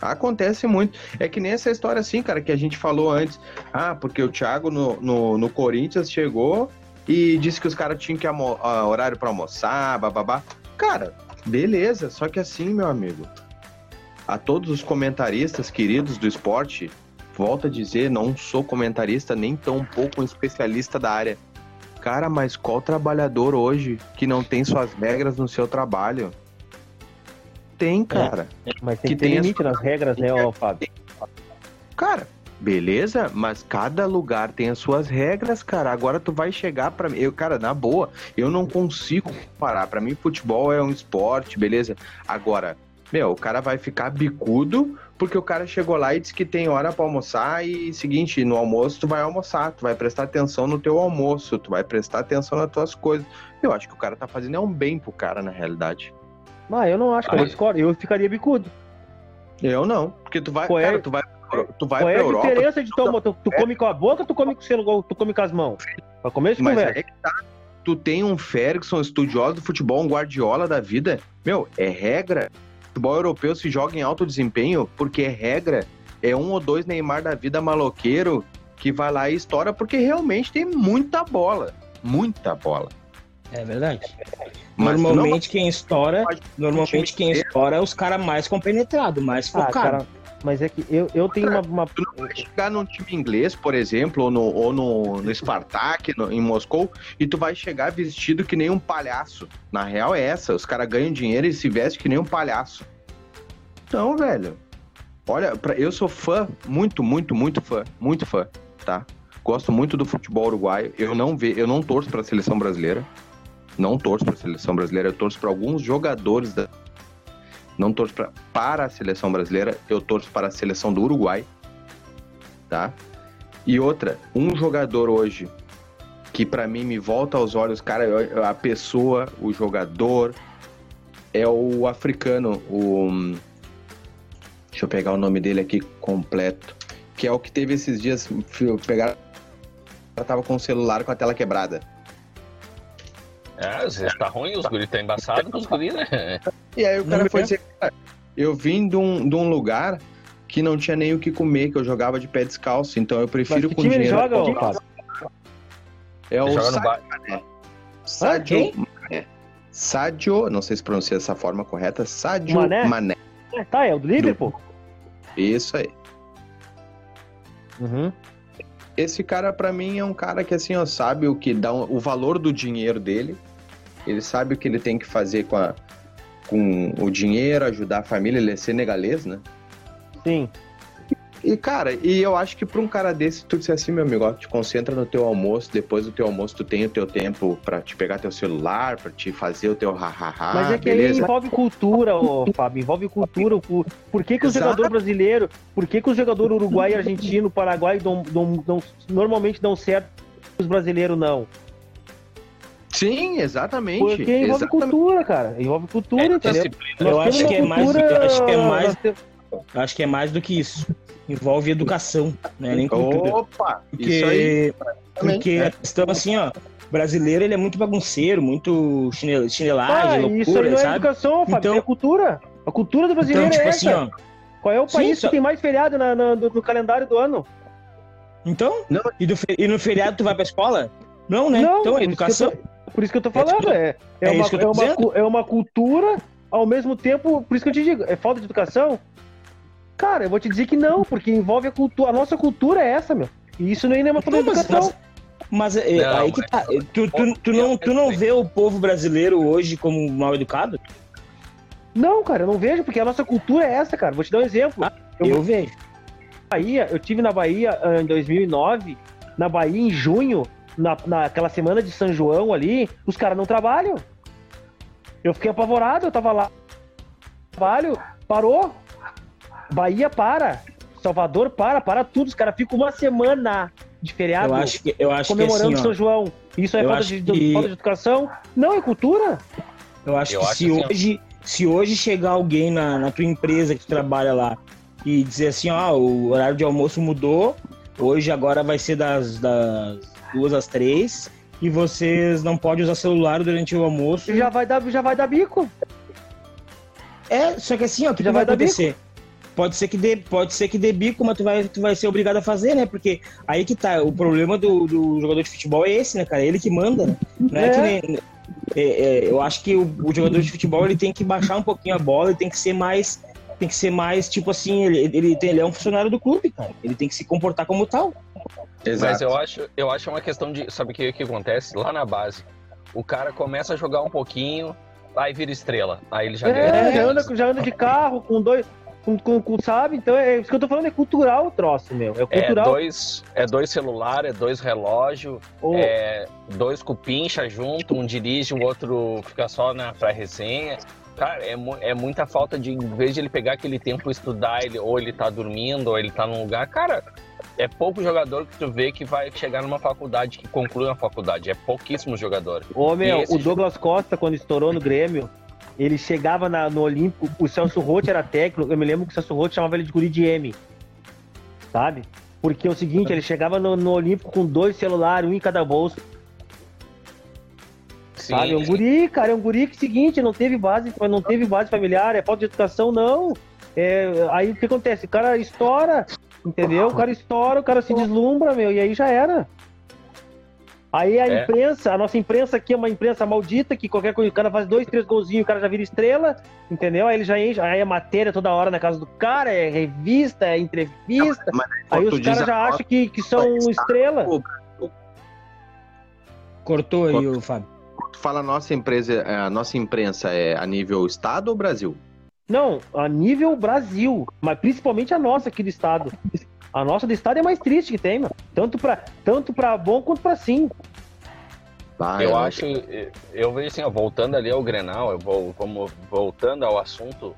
Acontece muito. É que nem essa história assim, cara, que a gente falou antes. Ah, porque o Thiago no, no, no Corinthians chegou e disse que os caras tinham que amo- ah, horário pra almoçar, bababá. Cara, beleza. Só que assim, meu amigo, a todos os comentaristas queridos do esporte, volto a dizer, não sou comentarista nem tão pouco um especialista da área. Cara, mas qual trabalhador hoje que não tem suas regras no seu trabalho? Tem, cara. É, mas tem que, que ter limite nas regras, né, ó, Fábio? Cara, beleza, mas cada lugar tem as suas regras, cara. Agora tu vai chegar para mim, eu, cara, na boa, eu não consigo parar. Para mim, futebol é um esporte, beleza? Agora, meu, o cara vai ficar bicudo porque o cara chegou lá e disse que tem hora para almoçar e seguinte, no almoço tu vai almoçar, tu vai prestar atenção no teu almoço, tu vai prestar atenção nas tuas coisas. Eu acho que o cara tá fazendo é um bem pro cara na realidade. Mas eu não acho, que eu discordo, eu ficaria bicudo. Eu não, porque tu vai, Qual cara, é? tu vai tu vai Qual é a Europa, diferença de tomar? Tu, tu, come com a boca ou tu come, com, tu come com as mãos? Pra comer de Mas conversa. É que tá. Tu tem um Ferguson, estudioso do futebol, um Guardiola da vida. Meu, é regra. O futebol europeu se joga em alto desempenho porque é regra. É um ou dois Neymar da vida maloqueiro que vai lá e estoura porque realmente tem muita bola. Muita bola. É verdade. Mas normalmente não... quem estoura, normalmente quem estoura é os caras mais compenetrados, mais focados. Ah, mas é que eu, eu tenho Cara, uma, uma. Tu não vai chegar num time inglês, por exemplo, ou no, ou no, no Spartak, no, em Moscou, e tu vai chegar vestido que nem um palhaço. Na real é essa, os caras ganham dinheiro e se vestem que nem um palhaço. Não, velho. Olha, pra, eu sou fã, muito, muito, muito fã, muito fã, tá? Gosto muito do futebol uruguaio. Eu não ve, eu não torço para a seleção brasileira. Não torço para a seleção brasileira, eu torço para alguns jogadores da não torço pra, para a seleção brasileira, eu torço para a seleção do Uruguai, tá? E outra, um jogador hoje que para mim me volta aos olhos, cara, a pessoa, o jogador é o africano, o Deixa eu pegar o nome dele aqui completo, que é o que teve esses dias pegar tava com o celular com a tela quebrada. É, às vezes tá ruim, os guris tá embaçado com os guris, né? E aí o cara foi dizer, cara, eu vim de um, de um lugar que não tinha nem o que comer, que eu jogava de pé descalço, então eu prefiro com dinheiro. Joga, ou, é ele o Sadio Mané. Sadio Mané. Sadio, não sei se pronuncia dessa forma correta, Sadio Mané. Mané. É, tá, é o do Liverpool? Isso aí. Uhum. Esse cara, para mim, é um cara que, assim, ó, sabe o que dá o valor do dinheiro dele. Ele sabe o que ele tem que fazer com, a, com o dinheiro, ajudar a família. Ele é senegalês, né? Sim. E, cara, e eu acho que pra um cara desse, tu disse assim, meu amigo, ó, te concentra no teu almoço, depois do teu almoço tu tem o teu tempo pra te pegar teu celular, pra te fazer o teu ha-ha-ha, Mas é que beleza? envolve cultura, ô, Fábio, envolve cultura. Por, por que que o jogador brasileiro, por que que o jogador uruguai, argentino, paraguai dão, dão, dão, normalmente dão certo os brasileiros não? Sim, exatamente. Porque envolve exatamente. cultura, cara. Envolve cultura, é, entendeu? Eu acho, que é mais, acho que é mais, acho que é mais do que isso envolve educação, né? Nem cultura. Opa! Porque, isso aí. Porque a questão assim, ó, brasileiro ele é muito bagunceiro, muito chinel, chinelagem, ah, loucura, isso aí não é sabe? educação, Fábio, então, é cultura. A cultura do brasileiro então, tipo é assim, essa. Assim, ó, Qual é o país sim, que tem mais feriado na, na, no, no, calendário do ano? Então? Não. E, do, e no feriado tu vai pra escola? Não, né? Não, então, é educação. Tô, por isso que eu tô falando, é, é, é, uma, é, uma, é uma cultura, ao mesmo tempo, por isso que eu te digo, é falta de educação? Cara, eu vou te dizer que não, porque envolve a cultura. A nossa cultura é essa, meu. E isso nem é uma falta de educação. Mas, mas é, não, aí que tá. Tu, tu, tu, não, tu não vê o povo brasileiro hoje como mal educado? Não, cara, eu não vejo, porque a nossa cultura é essa, cara. Vou te dar um exemplo. Ah, eu, eu vejo. Bahia, eu tive na Bahia uh, em 2009, na Bahia em junho, na, naquela semana de São João ali, os caras não trabalham. Eu fiquei apavorado, eu tava lá. Trabalho, parou, Bahia para. Salvador para, para tudo. Os caras ficam uma semana de feriado eu acho que, eu acho comemorando que assim, São João. Isso é falta de, que... falta de educação? Não, é cultura. Eu acho eu que acho se, assim, hoje, se hoje chegar alguém na, na tua empresa que trabalha lá e dizer assim, ó, o horário de almoço mudou, hoje agora vai ser das, das duas às três e vocês não podem usar celular durante o almoço. Já vai dar, já vai dar bico. É, só que assim, ó, o que, já vai, vai acontecer? Bico? pode ser que dê, pode ser que dê bico, mas tu vai, tu vai ser obrigado a fazer, né? Porque aí que tá, o problema do, do jogador de futebol é esse, né, cara? Ele que manda, né? Não é, é que nem, é, é, eu acho que o, o, jogador de futebol ele tem que baixar um pouquinho a bola, ele tem que ser mais, tem que ser mais tipo assim, ele, ele, tem, ele é um funcionário do clube, cara. Ele tem que se comportar como tal. Exato. Mas eu acho, eu acho uma questão de. Sabe o que, que acontece? Lá na base, o cara começa a jogar um pouquinho, aí vira estrela. Aí ele já é, ganha. Já anda, já anda de carro com dois. Com, com, com, sabe? Então é isso que eu tô falando, é cultural o troço, meu. É cultural. É dois, é dois celular, é dois relógios, oh. é dois cupincha junto, um dirige, o outro fica só na pra resenha. Cara, é, é muita falta de, em vez de ele pegar aquele tempo estudar, ele, ou ele tá dormindo, ou ele tá num lugar, cara, é pouco jogador que tu vê que vai chegar numa faculdade, que conclui uma faculdade. É pouquíssimos jogadores. Ô, meu, o Douglas Costa, quando estourou no Grêmio, ele chegava na, no Olímpico, o Celso Roth era técnico, eu me lembro que o Celso Roth chamava ele de guri de M. Sabe? Porque é o seguinte, ele chegava no, no Olímpico com dois celulares, um em cada bolso. Sim. Sabe? É um guri, cara, é um guri que é seguinte, não teve base, não teve base familiar, é falta de educação, não. É, aí o que acontece? O cara estoura, Entendeu? O cara estoura, o cara se deslumbra, meu, e aí já era. Aí a é. imprensa, a nossa imprensa aqui é uma imprensa maldita, que qualquer coisa, o cara faz dois, três golzinhos, o cara já vira estrela, entendeu? Aí ele já enche, aí é matéria toda hora na casa do cara, é revista, é entrevista. Mas, aí os caras já acham que, que são estrela. Cortou aí o Fábio. Tu fala a nossa empresa, a nossa imprensa é a nível estado ou Brasil? Não, a nível Brasil, mas principalmente a nossa aqui do estado. A nossa do estado é mais triste que tem, mano. Tanto pra, tanto pra bom quanto pra sim. Ah, eu acho, eu vejo assim, ó, voltando ali ao Grenal, eu vou, como voltando ao assunto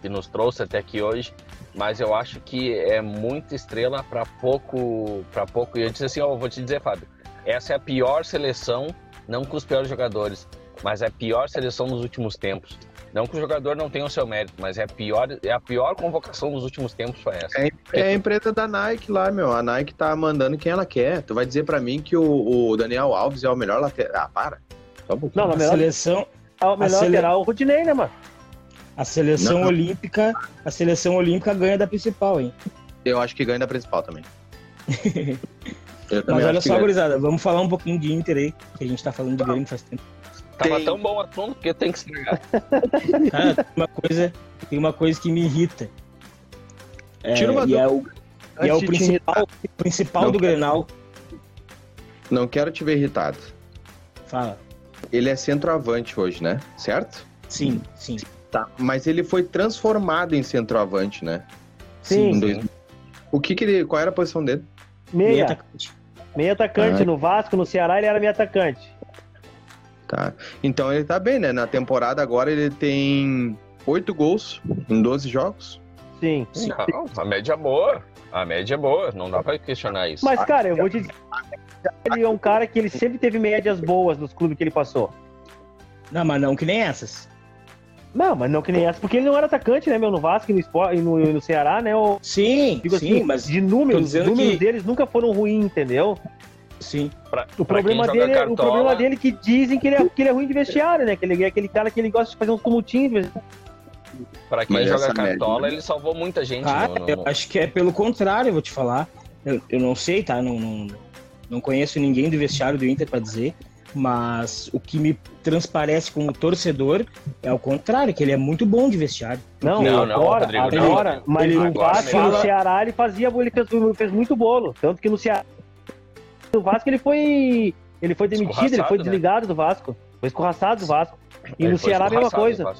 que nos trouxe até aqui hoje, mas eu acho que é muita estrela para pouco, para pouco. E eu disse assim, ó, eu vou te dizer, Fábio, essa é a pior seleção, não com os piores jogadores, mas é a pior seleção dos últimos tempos. Não que o jogador não tenha o seu mérito, mas é a pior, é a pior convocação dos últimos tempos foi essa. É, é a empresa da Nike lá, meu. A Nike tá mandando quem ela quer. Tu vai dizer para mim que o, o, Daniel Alves é o melhor lateral. Ah, para. Só um não, na melhor... seleção. É o melhor sele... lateral o Rudinei, né, mano? A seleção não. olímpica, a seleção olímpica ganha da principal, hein? Eu acho que ganha da principal também. [laughs] Mas olha só, gurizada, vamos falar um pouquinho de Inter aí, que a gente tá falando de Grêmio faz tempo. Tava tem... tão bom o assunto que tem que estragar. [laughs] Tem uma coisa, tem uma coisa que me irrita. É, Tira uma e é o, e é o principal, principal do quero... Grenal. Não quero te ver irritado. Fala. Ele é centroavante hoje, né? Certo? Sim, sim. Tá, mas ele foi transformado em centroavante, né? Sim. sim. O que que ele, qual era a posição dele? Meia. Meia atacante. Meia atacante. Ah. No Vasco, no Ceará, ele era meia atacante. Tá. Então ele tá bem, né? Na temporada agora ele tem oito gols em 12 jogos. Sim. Não, a média é boa. A média é boa, não dá pra questionar isso. Mas, cara, eu vou te dizer. Ele é um cara que ele sempre teve médias boas nos clubes que ele passou. Não, mas não que nem essas. Não, mas não que nem essa, porque ele não era atacante, né, meu, no Vasco e no, Sport, e no, no Ceará, né? O, sim, sim, assim, mas de números, os números que... deles nunca foram ruins, entendeu? Sim. Pra, o, problema dele, cartola... o problema dele é que dizem que ele, é, que ele é ruim de vestiário, né? Que ele é aquele cara que ele gosta de fazer uns tumultinhos. Pra quem Mas joga cartola, média... ele salvou muita gente. Ah, no, no... Eu acho que é pelo contrário, vou te falar. Eu, eu não sei, tá? Não, não, não conheço ninguém do vestiário do Inter para dizer. Mas o que me transparece como torcedor é o contrário, que ele é muito bom de vestiário. Não, não, não agora, Rodrigo, agora, não. mas ele, no Vasco, no Ceará, ele fazia, ele fez, fez muito bolo. Tanto que no Ceará do Vasco ele foi. Ele foi demitido, ele foi né? desligado do Vasco. Foi escorraçado do Vasco. E ele no Ceará a mesma coisa.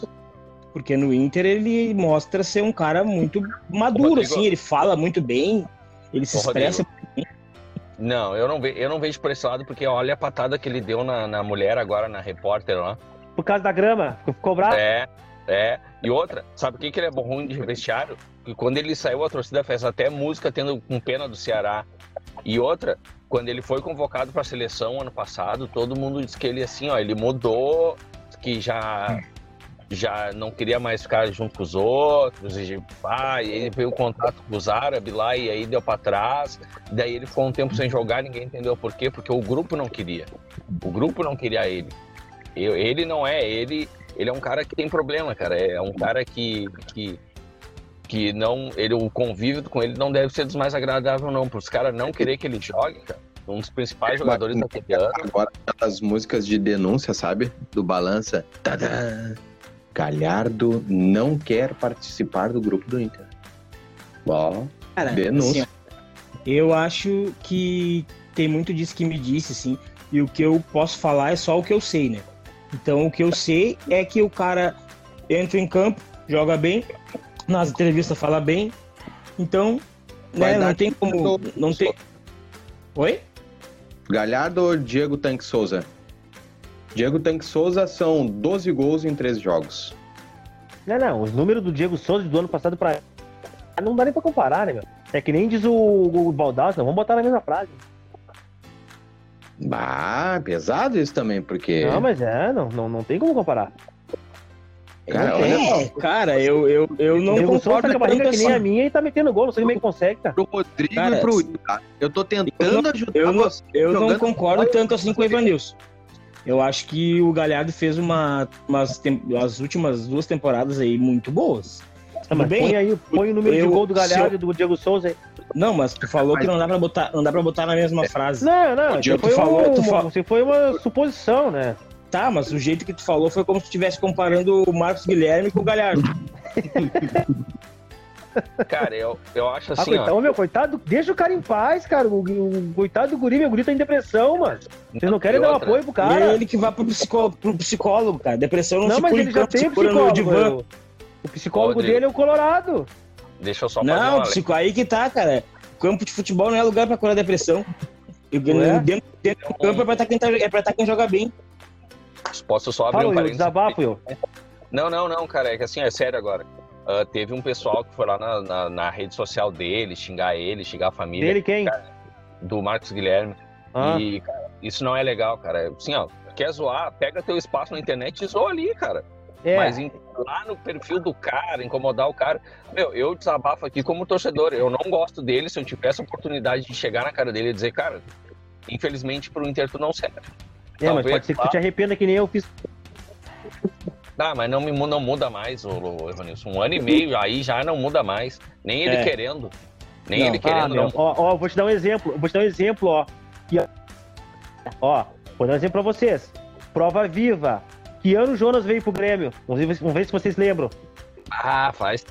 Porque no Inter ele mostra ser um cara muito maduro, assim, ele fala muito bem, ele se expressa muito bem. Não, eu não, vejo, eu não vejo por esse lado, porque olha a patada que ele deu na, na mulher agora, na repórter lá. Por causa da grama, ficou bravo? É, é. E outra, sabe o que, que ele é bom ruim de vestiário? Que quando ele saiu, a torcida fez até música tendo com pena do Ceará. E outra, quando ele foi convocado para a seleção ano passado, todo mundo disse que ele assim, ó, ele mudou, que já já não queria mais ficar junto com os outros, e, ah, ele veio contato com os árabes lá e aí deu para trás. Daí ele ficou um tempo sem jogar, ninguém entendeu por quê, porque o grupo não queria. O grupo não queria ele. Eu, ele não é, ele, ele é um cara que tem problema, cara. É um cara que, que que não ele o convívio com ele não deve ser dos mais agradáveis não, para os caras não querer que ele jogue, cara. Um dos principais jogadores daquele ano. Agora as músicas de denúncia, sabe? Do Balança. Tadã! Galhardo não quer participar do grupo do Inter. Ó, denúncia. Assim, Eu acho que tem muito disso que me disse, sim. E o que eu posso falar é só o que eu sei, né? Então o que eu sei é que o cara entra em campo, joga bem, nas entrevistas fala bem. Então, né, não tem como. Não tem. Oi? Galhardo ou Diego Tanque Souza? Diego Tanque Souza são 12 gols em 13 jogos. Não, não, os números do Diego Souza do ano passado pra. Não dá nem pra comparar, né, meu? É que nem diz o, o Baldassi, vamos botar na mesma frase. Bah, pesado isso também, porque. Não, mas é, não, não, não tem como comparar. Cara, olha cara, eu, eu, eu não Diego concordo Souza tá com a barriga que nem a minha e tá metendo gol, não é que consegue, cara. Pro Rodrigo Cara, e pro Will, tá? Eu tô tentando ajudar Eu não, você. eu não jogando concordo bola, tanto assim com o você- Evanilson. Eu acho que o Galhardo fez uma, umas tem- as últimas duas temporadas aí muito boas. Ah, mas bem, põe aí, põe o número de eu- gol do Galhardo e do Diego Souza aí. Não, mas tu falou que não dá pra botar, não dá pra botar na mesma frase. Não, não, O isso Diego, foi, tu falou- um- tu fa- isso foi uma suposição, né? Tá, mas o jeito que tu falou foi como se estivesse comparando o Marcos Guilherme com o Galhardo. [laughs] Cara, eu, eu acho Ah, assim, coitado, ó. ô, meu, coitado, deixa o cara em paz, cara. O, o- coitado do guri, meu guri tá em depressão, mano. Vocês não querem dar um apoio pro cara? é ele que vai pro psicólogo, pro psicólogo, cara. Depressão não, Não, se mas cura ele já tem psicólogo. O psicólogo Rodrigo. dele é o Colorado. Deixa eu só fazer Não, uma psico, aí que tá, cara. Campo de futebol não é lugar pra curar depressão. Ué? dentro, dentro do campo é pra estar quem, tá, é pra tá quem joga bem. Posso só abrir Fala, um parênteses? desabafo, eu. Não, não, não, cara, é que assim, é sério agora. Ah, teve um pessoal que foi lá na, na, na rede social dele, xingar ele, xingar a família Dele quem? do Marcos Guilherme. Ah, E, cara, isso não é legal, cara. Assim, ó, quer zoar, pega teu espaço na internet e zoa ali, cara. é. Mas em- lá no perfil do cara, incomodar o cara. Meu, eu desabafo aqui como torcedor. Eu não gosto dele. Se eu tivesse a oportunidade de chegar na cara dele e dizer, cara, infelizmente pro Inter tu não serve. É, mas pode ser que tu te arrependa que nem eu fiz. Ah, mas não, me, não muda mais, ô, ô, Evanilson. Um ano e meio aí já não muda mais. Nem ele É. querendo. Nem Não. ele Ah, querendo, meu, não. ó, ó, vou te dar um exemplo. Vou te dar um exemplo, ó. Que, ó, vou dar um exemplo pra vocês. Prova viva. Que ano o Jonas veio pro Grêmio? Vamos ver, vamos ver se vocês lembram. Ah, faz.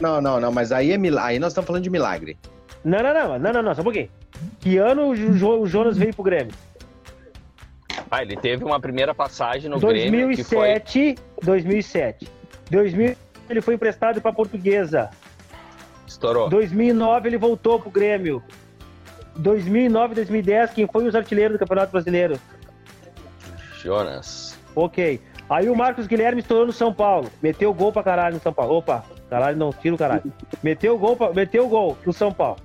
Não, não, não, mas aí é milagre. Aí nós estamos falando de milagre. Não, não, não, não, não, não, só um pouquinho. Que ano o, Jo- o Jonas veio pro Grêmio? Ah, ele teve uma primeira passagem no Grêmio que foi. 2007, 2007. 2000 ele foi emprestado pra Portuguesa. Estourou. 2009 ele voltou pro Grêmio. 2009, 2010, quem foi os artilheiros do Campeonato Brasileiro? Jonas. Ok. Aí o Marcos Guilherme estourou no São Paulo. Meteu gol pra caralho no São Paulo. Opa, caralho não, tira o caralho. Meteu gol, pra, meteu gol no São Paulo.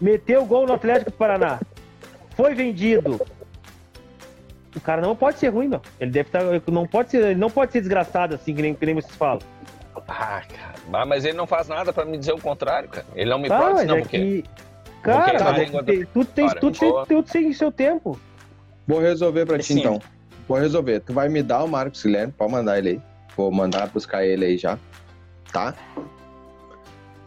Meteu gol no Atlético do Paraná. Foi vendido. O cara não pode ser ruim, meu. Ele deve estar. Não pode ser, ele não pode ser desgraçado assim, que nem, que nem vocês falam. Ah, cara. Ah, Mas ele não faz nada pra me dizer o contrário, cara. Ele não me Tá, pode, não, é porque. que. Cara, tem- tudo tem, tudo, tem, boa. tudo tem seu tempo. Vou resolver pra ti Sim. então. Vou resolver. Tu vai me dar o Marcos Guilherme, pode mandar ele aí. Vou mandar buscar ele aí já. Tá?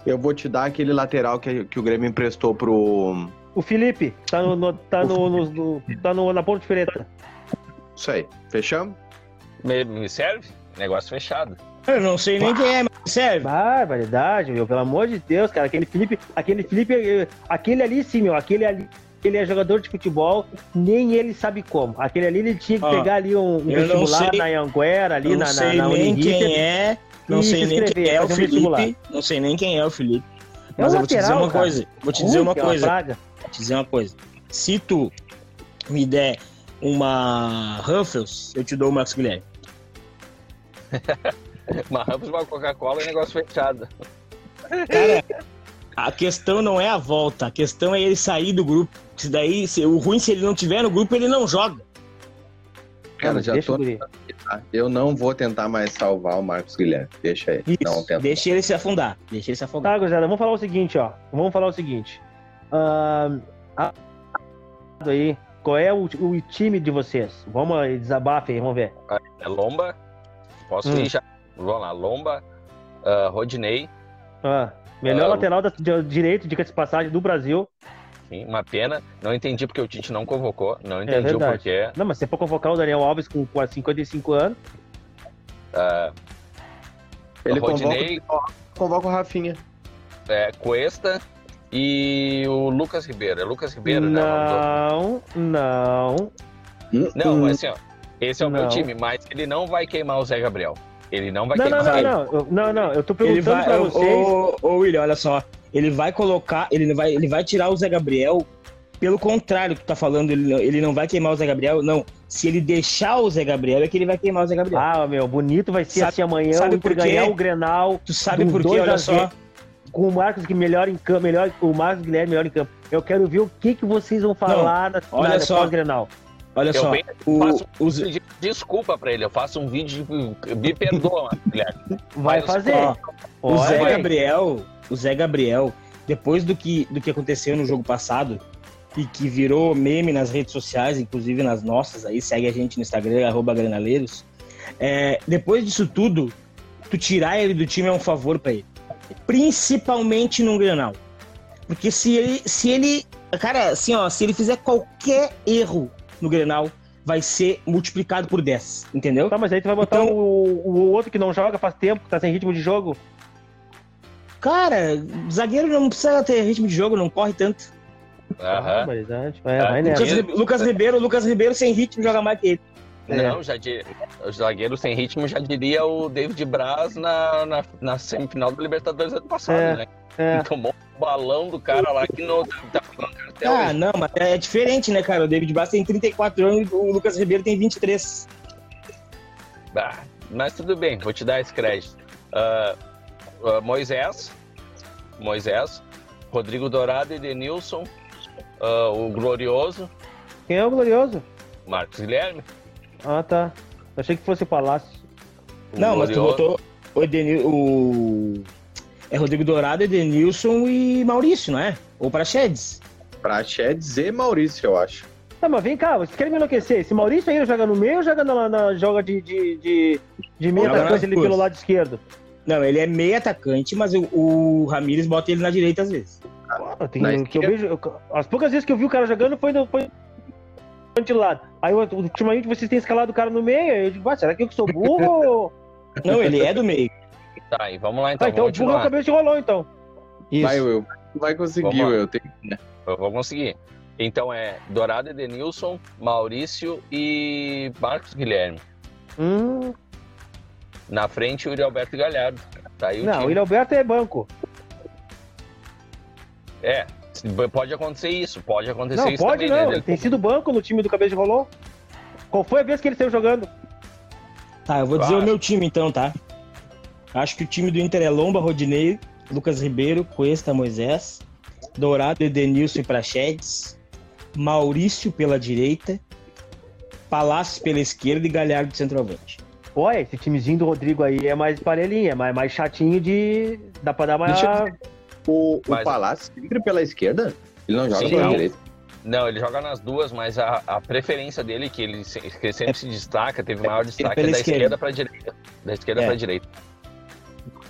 Eu vou te dar aquele lateral que, que o Grêmio emprestou pro. O Felipe tá, no, no- tá, no, no- no- tá no, na Ponte Preta. Isso aí. Fechamos? Me, me serve? Negócio fechado. Eu não sei nem quem é, mas serve. Barbaridade, meu, pelo amor de Deus, cara. Aquele Felipe, aquele Felipe, eh, aquele ali sim, meu, aquele ali, ele é jogador de futebol, nem ele sabe como. Aquele ali ele tinha que Ó, pegar ali um, um vestibular sei- na Anguera, ali não na, na, sei na nem Uniriter. quem é. Não sei se nem quem é o um. Felipe. Não sei nem quem é o Felipe. É Mas um eu vou te dizer lateral, uma cara. coisa. Vou te dizer uma é coisa. praga. Vou te dizer uma coisa. Se tu me der uma Ruffles, eu te dou o Marcos Guilherme. [laughs] Uma Ramos, uma Coca-Cola e negócio fechado. A questão não é a volta, a questão é ele sair do grupo. Se daí, se, o ruim se ele não tiver no grupo, ele não joga. Cara, já deixa tô. Eu não vou tentar mais salvar o Marcos Guilherme. Deixa ele. Isso, Não, tenta. deixa ele se afundar. Deixa ele se afundar. Tá, gurizada, vamos falar o seguinte, ó. Vamos falar o seguinte. Ahn, a- aí, qual é o, o time de vocês? Vamos aí, desabafe aí, vamos ver. É Lomba. Posso Hum. ir já? Vamos lá. Lomba, ah, Rodinei. Ah, melhor Ah, lateral da, de, direito, dica de passagem do Brasil. Sim, uma pena. Não entendi porque o Tite não convocou. Não entendi o É verdade. porquê. Não, mas se for convocar o Daniel Alves com quase 55 anos, Ah, Ele Rodinei, convoca, convoca o Rafinha. é, Cuesta, e o Lucas Ribeiro. É Lucas Ribeiro, não, né? Não, não. Não, mas assim, ó. Esse é o não. meu time, mas ele não vai queimar o Zé Gabriel. Ele não vai não, queimar. Não, não, não, não, não, eu tô perguntando vai, pra vocês. Ô, ô, William, olha só. Ele vai colocar, ele vai, ele vai tirar o Zé Gabriel. Pelo contrário, que tu tá falando, ele, ele não vai queimar o Zé Gabriel, não. Se ele deixar o Zé Gabriel, é que ele vai queimar o Zé Gabriel. Ah, meu, bonito vai ser sabe, assim amanhã, sabe por ganhar o Grenal. Tu sabe por quê? Olha só. Com o Marcos que melhor em campo, melhor, o Marcos Guilherme melhor em campo. Eu quero ver o que, que vocês vão falar não, na, olha na, só, Grenal. Olha eu só, o, faço um os... de desculpa pra ele, eu faço um vídeo de me perdoa, Guilherme. Vai fazer. Ó, o Zé vai. Gabriel, o Zé Gabriel, depois do que, do que aconteceu no jogo passado, e que virou meme nas redes sociais, inclusive nas nossas aí, segue a gente no Instagram, arroba granaleiros. É, depois disso tudo, tu tirar ele do time é um favor para ele. Principalmente num Grenal. Porque se ele, se ele, cara, assim, ó, se ele fizer qualquer erro no Grenal, vai ser multiplicado por 10, entendeu? Tá, mas aí tu vai botar então, o, o outro que não joga faz tempo, que tá sem ritmo de jogo. Cara, zagueiro não precisa ter ritmo de jogo, não corre tanto. Aham. É, Lucas, Lucas, Ribeiro, Lucas Ribeiro sem ritmo joga mais que ele. Não, é. já de, o zagueiro sem ritmo já diria o David Braz na, na, na semifinal do Libertadores ano passado, é, né? É. Tomou um balão do cara lá que não tá falando cartel. Ah, não, mas é diferente, né, cara? O David Braz tem 34 anos e o Lucas Ribeiro tem 23. Ah, mas tudo bem, vou te dar esse crédito. Uh, uh, Moisés, Moisés, Rodrigo Dourado e Denilson, uh, o Glorioso. Quem é o Glorioso? Marcos Guilherme. Ah, tá. Achei que fosse o Palácio. O Não, mas tu botou o, Edenil, o... É Rodrigo Dourado, Edenilson e Maurício, não é? Ou Praxedes. Praxedes e Maurício, eu acho. Tá, mas vem cá, você quer me enlouquecer? Esse Maurício ainda joga no meio ou joga na, na joga de, de, de, de meio atacante ali pelo lado esquerdo? Não, ele é meio atacante, mas o, o Ramires bota ele na direita às vezes. Ah, tem, que eu vejo, as poucas vezes que eu vi o cara jogando foi, no, foi de lado. Aí ultimamente vocês têm escalado o cara no meio, eu digo, ah, será que eu sou burro? [laughs] Não, ele é do meio. Tá, e vamos lá então. Ah, então o burro cabeça de rolão, então. Isso. Vai, Will. Vai conseguir, Will. Tem... Eu vou conseguir. Então é Dourado Edenilson, Maurício e Marcos Guilherme. Hum. Na frente, o Yuri Alberto Galhardo. Tá aí o Não, time. o Yuri Alberto é banco. É, pode acontecer isso, pode acontecer não, isso pode também, não. Né? Ele tem sido banco no time do Cabeça de Rolô. Qual foi a vez que ele saiu jogando? Tá, eu vou dizer o meu time então, tá? Acho que o time do Inter é Lomba, Rodinei, Lucas Ribeiro, Cuesta, Moisés, Dourado, Edenilson e Prachedes, Maurício pela direita, Palácio pela esquerda e Galhardo de centroavante. Olha, esse timezinho do Rodrigo aí é mais parelhinho, é mais, mais chatinho de. Dá pra dar mais. O, mas... o Palácio sempre pela esquerda? Ele não joga Sim, pela não. direita? Não, ele joga nas duas, mas a, a preferência dele, que ele, que ele sempre é, se destaca, teve maior destaque, é da esquerda. esquerda para direita. Da esquerda é. para direita.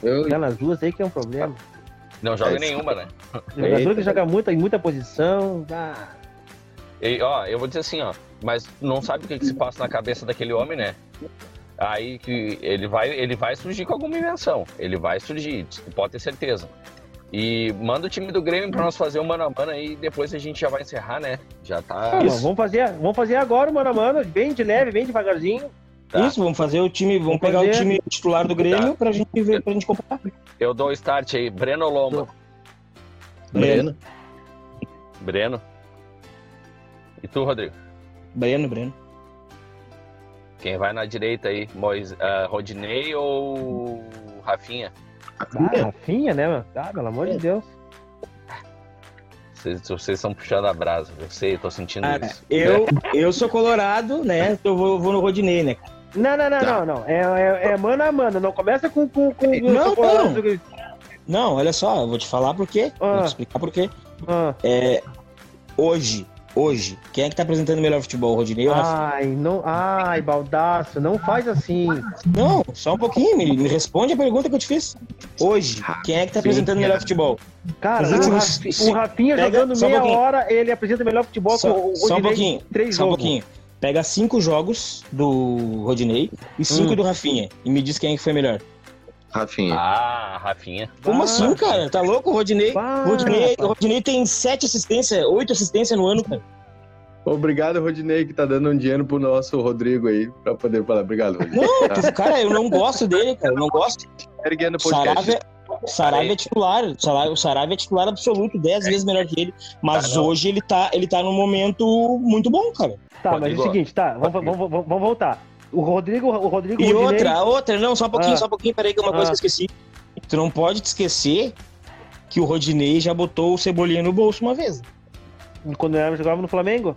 Eu... Tá nas duas aí que é um problema. Não joga é, nenhuma, né? [laughs] Jogador que joga muito, em muita posição. Ah. E, ó, eu vou dizer assim, ó, mas não sabe o que, que se passa na cabeça daquele homem, né? Aí que ele vai, ele vai surgir com alguma invenção. Ele vai surgir, pode ter certeza. E manda o time do Grêmio para nós fazer o mano a mano aí, depois a gente já vai encerrar, né? Já tá. Ah, vamos fazer, vamos fazer agora o mano a mano, bem de leve, bem devagarzinho. Tá. Isso, vamos fazer o time, vamos, vamos pegar fazer... o time titular do Grêmio tá. pra gente ver, pra gente comparar. Eu dou o start aí, Breno Lomba. Breno. Breno. E tu, Rodrigo? Breno, Breno. Quem vai na direita aí, Mois, uh, Rodinei ou Rafinha? Ah, Rafinha, né, mano? Ah, pelo amor de Deus. Vocês, vocês estão puxando a brasa, eu sei, eu tô sentindo ah, isso. Eu, [laughs] eu sou colorado, né? Eu vou, vou no Rodinei, né, Não, não, não, tá. não, não. É, é, é, mano a mano. Não começa com. com, com não, não. não, olha só, eu vou te falar por quê. Ah. Vou te explicar por quê. Ah. É, hoje, Hoje, quem é que tá apresentando o melhor futebol, Rodinei ou Ai, não, ai, baldaço, não faz assim. Não, só um pouquinho, me, me, responde a pergunta que eu te fiz. Hoje, quem é que tá apresentando o melhor futebol? Cara, últimos... o, Rafinha Pega, jogando meia um hora, ele apresenta o melhor futebol só, com o Rodinei. Só um pouquinho, três só um pouquinho. Pega cinco jogos do Rodinei e cinco hum. do Rafinha e me diz quem é que foi melhor. Rafinha. Ah, Rafinha. Como Ah. assim, cara? Tá louco? O Rodinei, Ah, Rodinei. Rodinei tem sete assistências, oito assistências no ano, cara. Obrigado, Rodinei, que tá dando um dinheiro pro nosso Rodrigo aí, pra poder falar. Obrigado, Rodinei. Não, cara, eu não gosto dele, cara. Eu não gosto. Erguendo o podcast. Saravia, é titular. O Saravia é titular absoluto, dez vezes melhor que ele. Mas hoje ele tá, ele tá num momento muito bom, cara. Tá, mas é o seguinte, tá, vamos, vamos, vamos, vamos voltar. O Rodrigo, o Rodrigo E Rodinei- outra, outra, não, só um pouquinho, Ah. só um pouquinho, peraí, que é uma coisa Ah. que eu esqueci. Tu não pode te esquecer que o Rodinei já botou o Cebolinha no bolso uma vez. quando nós jogávamos no Flamengo?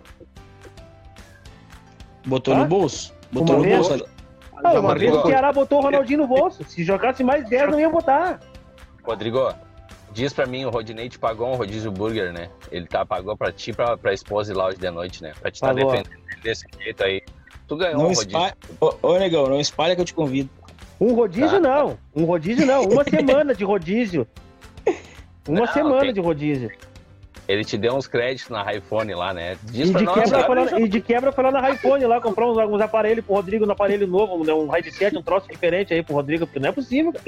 Botou Ah? no bolso. Botou Uma no vez? bolso. Ah, uma Rodrigo. vez o Ceará botou o Ronaldinho no bolso. Se jogasse mais 10, não ia botar. Rodrigo, diz pra mim, o Rodinei te pagou um rodízio burger, né? Ele tá, pagou pra ti, pra, pra esposa ir lá hoje de noite, né? Pra te estar Pagou. defendendo ele desse jeito aí. Tu ganhou Não um rodízio. Ô, ô, negão, não espalha que eu te convido. Um rodízio Tá. não. Um rodízio não. Uma [laughs] semana de rodízio. Uma Não, semana tem- de rodízio. Ele te deu uns créditos na iPhone lá, né? Diz E de, nós, quebra cara. foi lá, e de quebra foi lá na iPhone lá, comprar uns, alguns aparelhos pro Rodrigo, um aparelho novo, né, um headset, um troço diferente aí pro Rodrigo, porque não é possível, cara.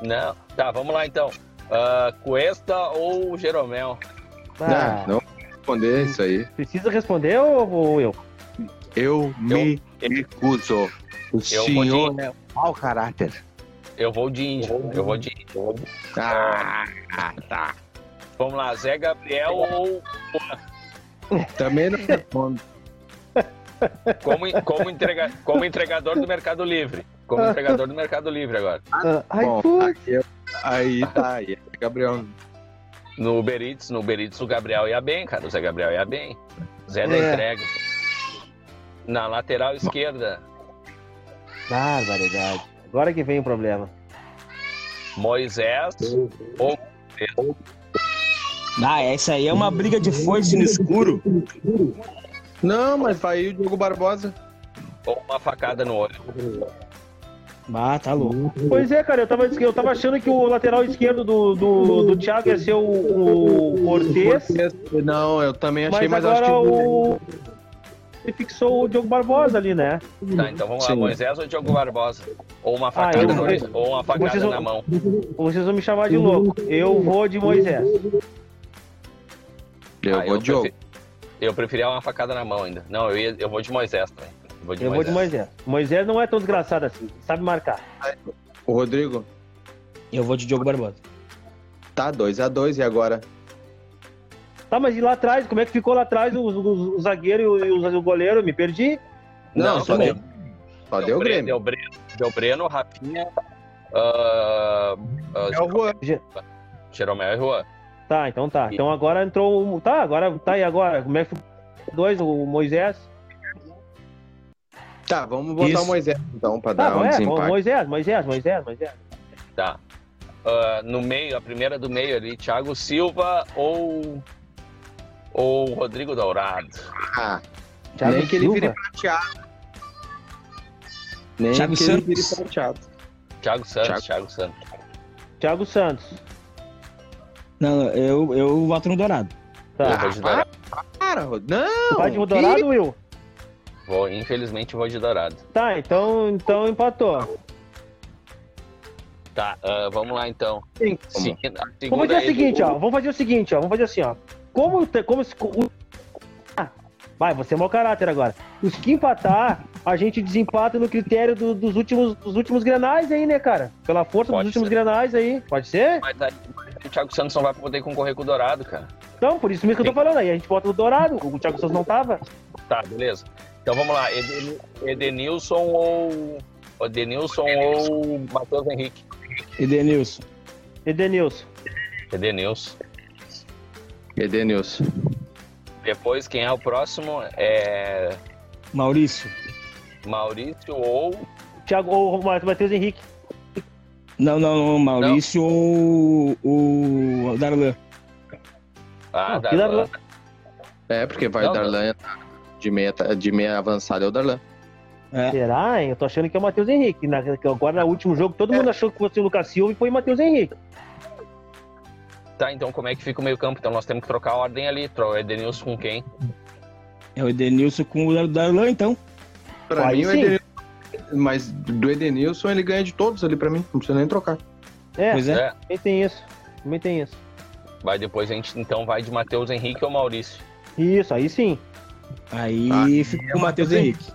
Não. Tá, vamos lá então. Ah, Cuesta ou Jeromel? Ah, Não, não vou responder isso aí. Precisa responder ou, ou eu? Eu me recuso. O Eu senhor é mau caráter. Eu vou de índio. Eu vou de índio. Ah, tá. Vamos lá, Zé Gabriel ou Também não respondo. como, como, entrega, como entregador do Mercado Livre? Como entregador do Mercado Livre agora. Ah, ai, Bom, aqui eu- aí tá, aí é Gabriel. No Uber Eats, no Uber Eats o Gabriel ia bem, cara. O Zé Gabriel ia bem. Zé da É. entrega. Na lateral esquerda, Barbaridade. Agora que vem o problema. Moisés ou Ah, essa aí é uma briga de foice no escuro. Não, mas vai aí o Diogo Barbosa. ou uma facada no olho. Ah, tá louco. Pois é, cara, eu tava, eu tava achando que o lateral esquerdo do, do, do Thiago ia ser o, o Cortez, Não, eu também achei, mas mas, agora acho que o. Ele fixou o Diogo Barbosa ali, né? Tá, então vamos lá, Sim. Moisés ou Diogo Barbosa? Ou uma facada, eu- no, eu- ou uma facada vocês vão- na mão. Vocês vão me chamar de louco. Eu vou de Moisés. eu Ah, vou de Diogo. prefe- Eu preferia uma facada na mão ainda. Não, eu, ia, eu vou de Moisés também. Eu vou de Eu vou de Moisés. Moisés. Moisés não é tão desgraçado assim, sabe marcar. O Rodrigo Eu vou de Diogo Barbosa. tá 2x2 e agora? Tá, mas e lá atrás? Como é que ficou lá atrás o, o- o zagueiro e o, o goleiro? Me perdi. Não, só também. deu, só deu o Breno, Grêmio. Deu Breno, deu Breno, Rafinha, ah, ah, É o Juan. Jeromel e Juan. Tá, então tá. Então agora entrou. o- Tá, agora tá e agora? Como é que ficou? Dois, o Moisés. Tá, vamos botar Isso. o Moisés então, pra Tá, dar um é, desempate. Moisés, Moisés, Moisés, Moisés. Tá. Ah, no meio, a primeira do meio ali, Thiago Silva ou ou Rodrigo Dourado. Ah, Thiago nem que ele vire prateado. Nem Thiago que ele Santos. vire prateado. Thiago Santos, Thiago. Thiago, Santos. Thiago Santos. Não, eu, eu voto no Dourado. Eu Tá. vou de Dourado. Para, Rod- não! Vai de Dourado, Will? Vou, infelizmente vou de Dourado. Tá, então, então empatou. Tá, ah, vamos lá então. Sim, Seguindo- a Vamos segunda fazer o seguinte, do- ó. Vamos fazer o seguinte, ó. Vamos fazer assim, ó. Como, como se- Ah, vai, você é mau caráter agora. Os que empatar, a gente desempata no critério do- dos últimos dos últimos grenais aí, né, cara? Pela força Pode dos últimos ser. grenais aí. Pode ser? Mas aí o Thiago Santos não vai poder concorrer com o Dourado, cara. Então, por isso mesmo que eu tô falando aí. A gente bota o Dourado. O Thiago Santos não tava. Tá, beleza. Então vamos lá. Eden- Edenilson ou. Edenilson ou Matheus Henrique? Edenilson. Edenilson. Edenilson. Edenilson. Depois, quem é o próximo? É Maurício. Maurício ou. Thiago, ou Matheus Henrique. Não, não, não. Maurício ou o Darlan. Ah, Não, Darlan. que Darlan. É, porque vai Não, o Darlan de meia, de meia avançada é o Darlan. É. Será, hein? Eu tô achando que é o Matheus Henrique. Na, que agora, no último jogo, todo mundo achou que fosse o Lucas Silva e foi o Matheus Henrique. Tá, então como é que fica o meio-campo? Então nós temos que trocar a ordem ali. Tro- Edenilson com quem? É o Edenilson com o Darlan, então. Pra Aí mim, o sim. Edenilson, mas do Edenilson ele ganha de todos ali pra mim, não precisa nem trocar. É, Pois é. É. também tem isso. Também tem isso. Vai depois a gente então vai de Matheus Henrique ou Maurício. Isso, aí sim. Aí Ah, ficou o Matheus Henrique.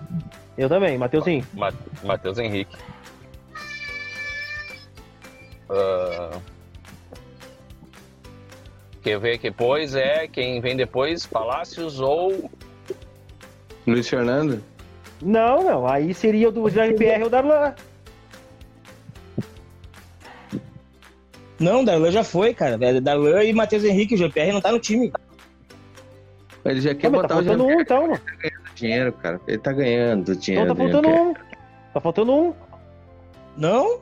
Eu também, Mateuzinho. Ma- Matheus Henrique. Ah, Quem vem depois é quem vem depois, Palácios ou Luiz Fernando? Não, não. Aí seria o do JPR ou o Darlan. Não, Darlan já foi, cara. É Darlan e Matheus Henrique, o GPR não tá no time. Ele já quer Não, tá botar o faltando um, então. mano. dinheiro, cara. Ele tá ganhando dinheiro. Então tá ele faltando um. Tá faltando um. Não,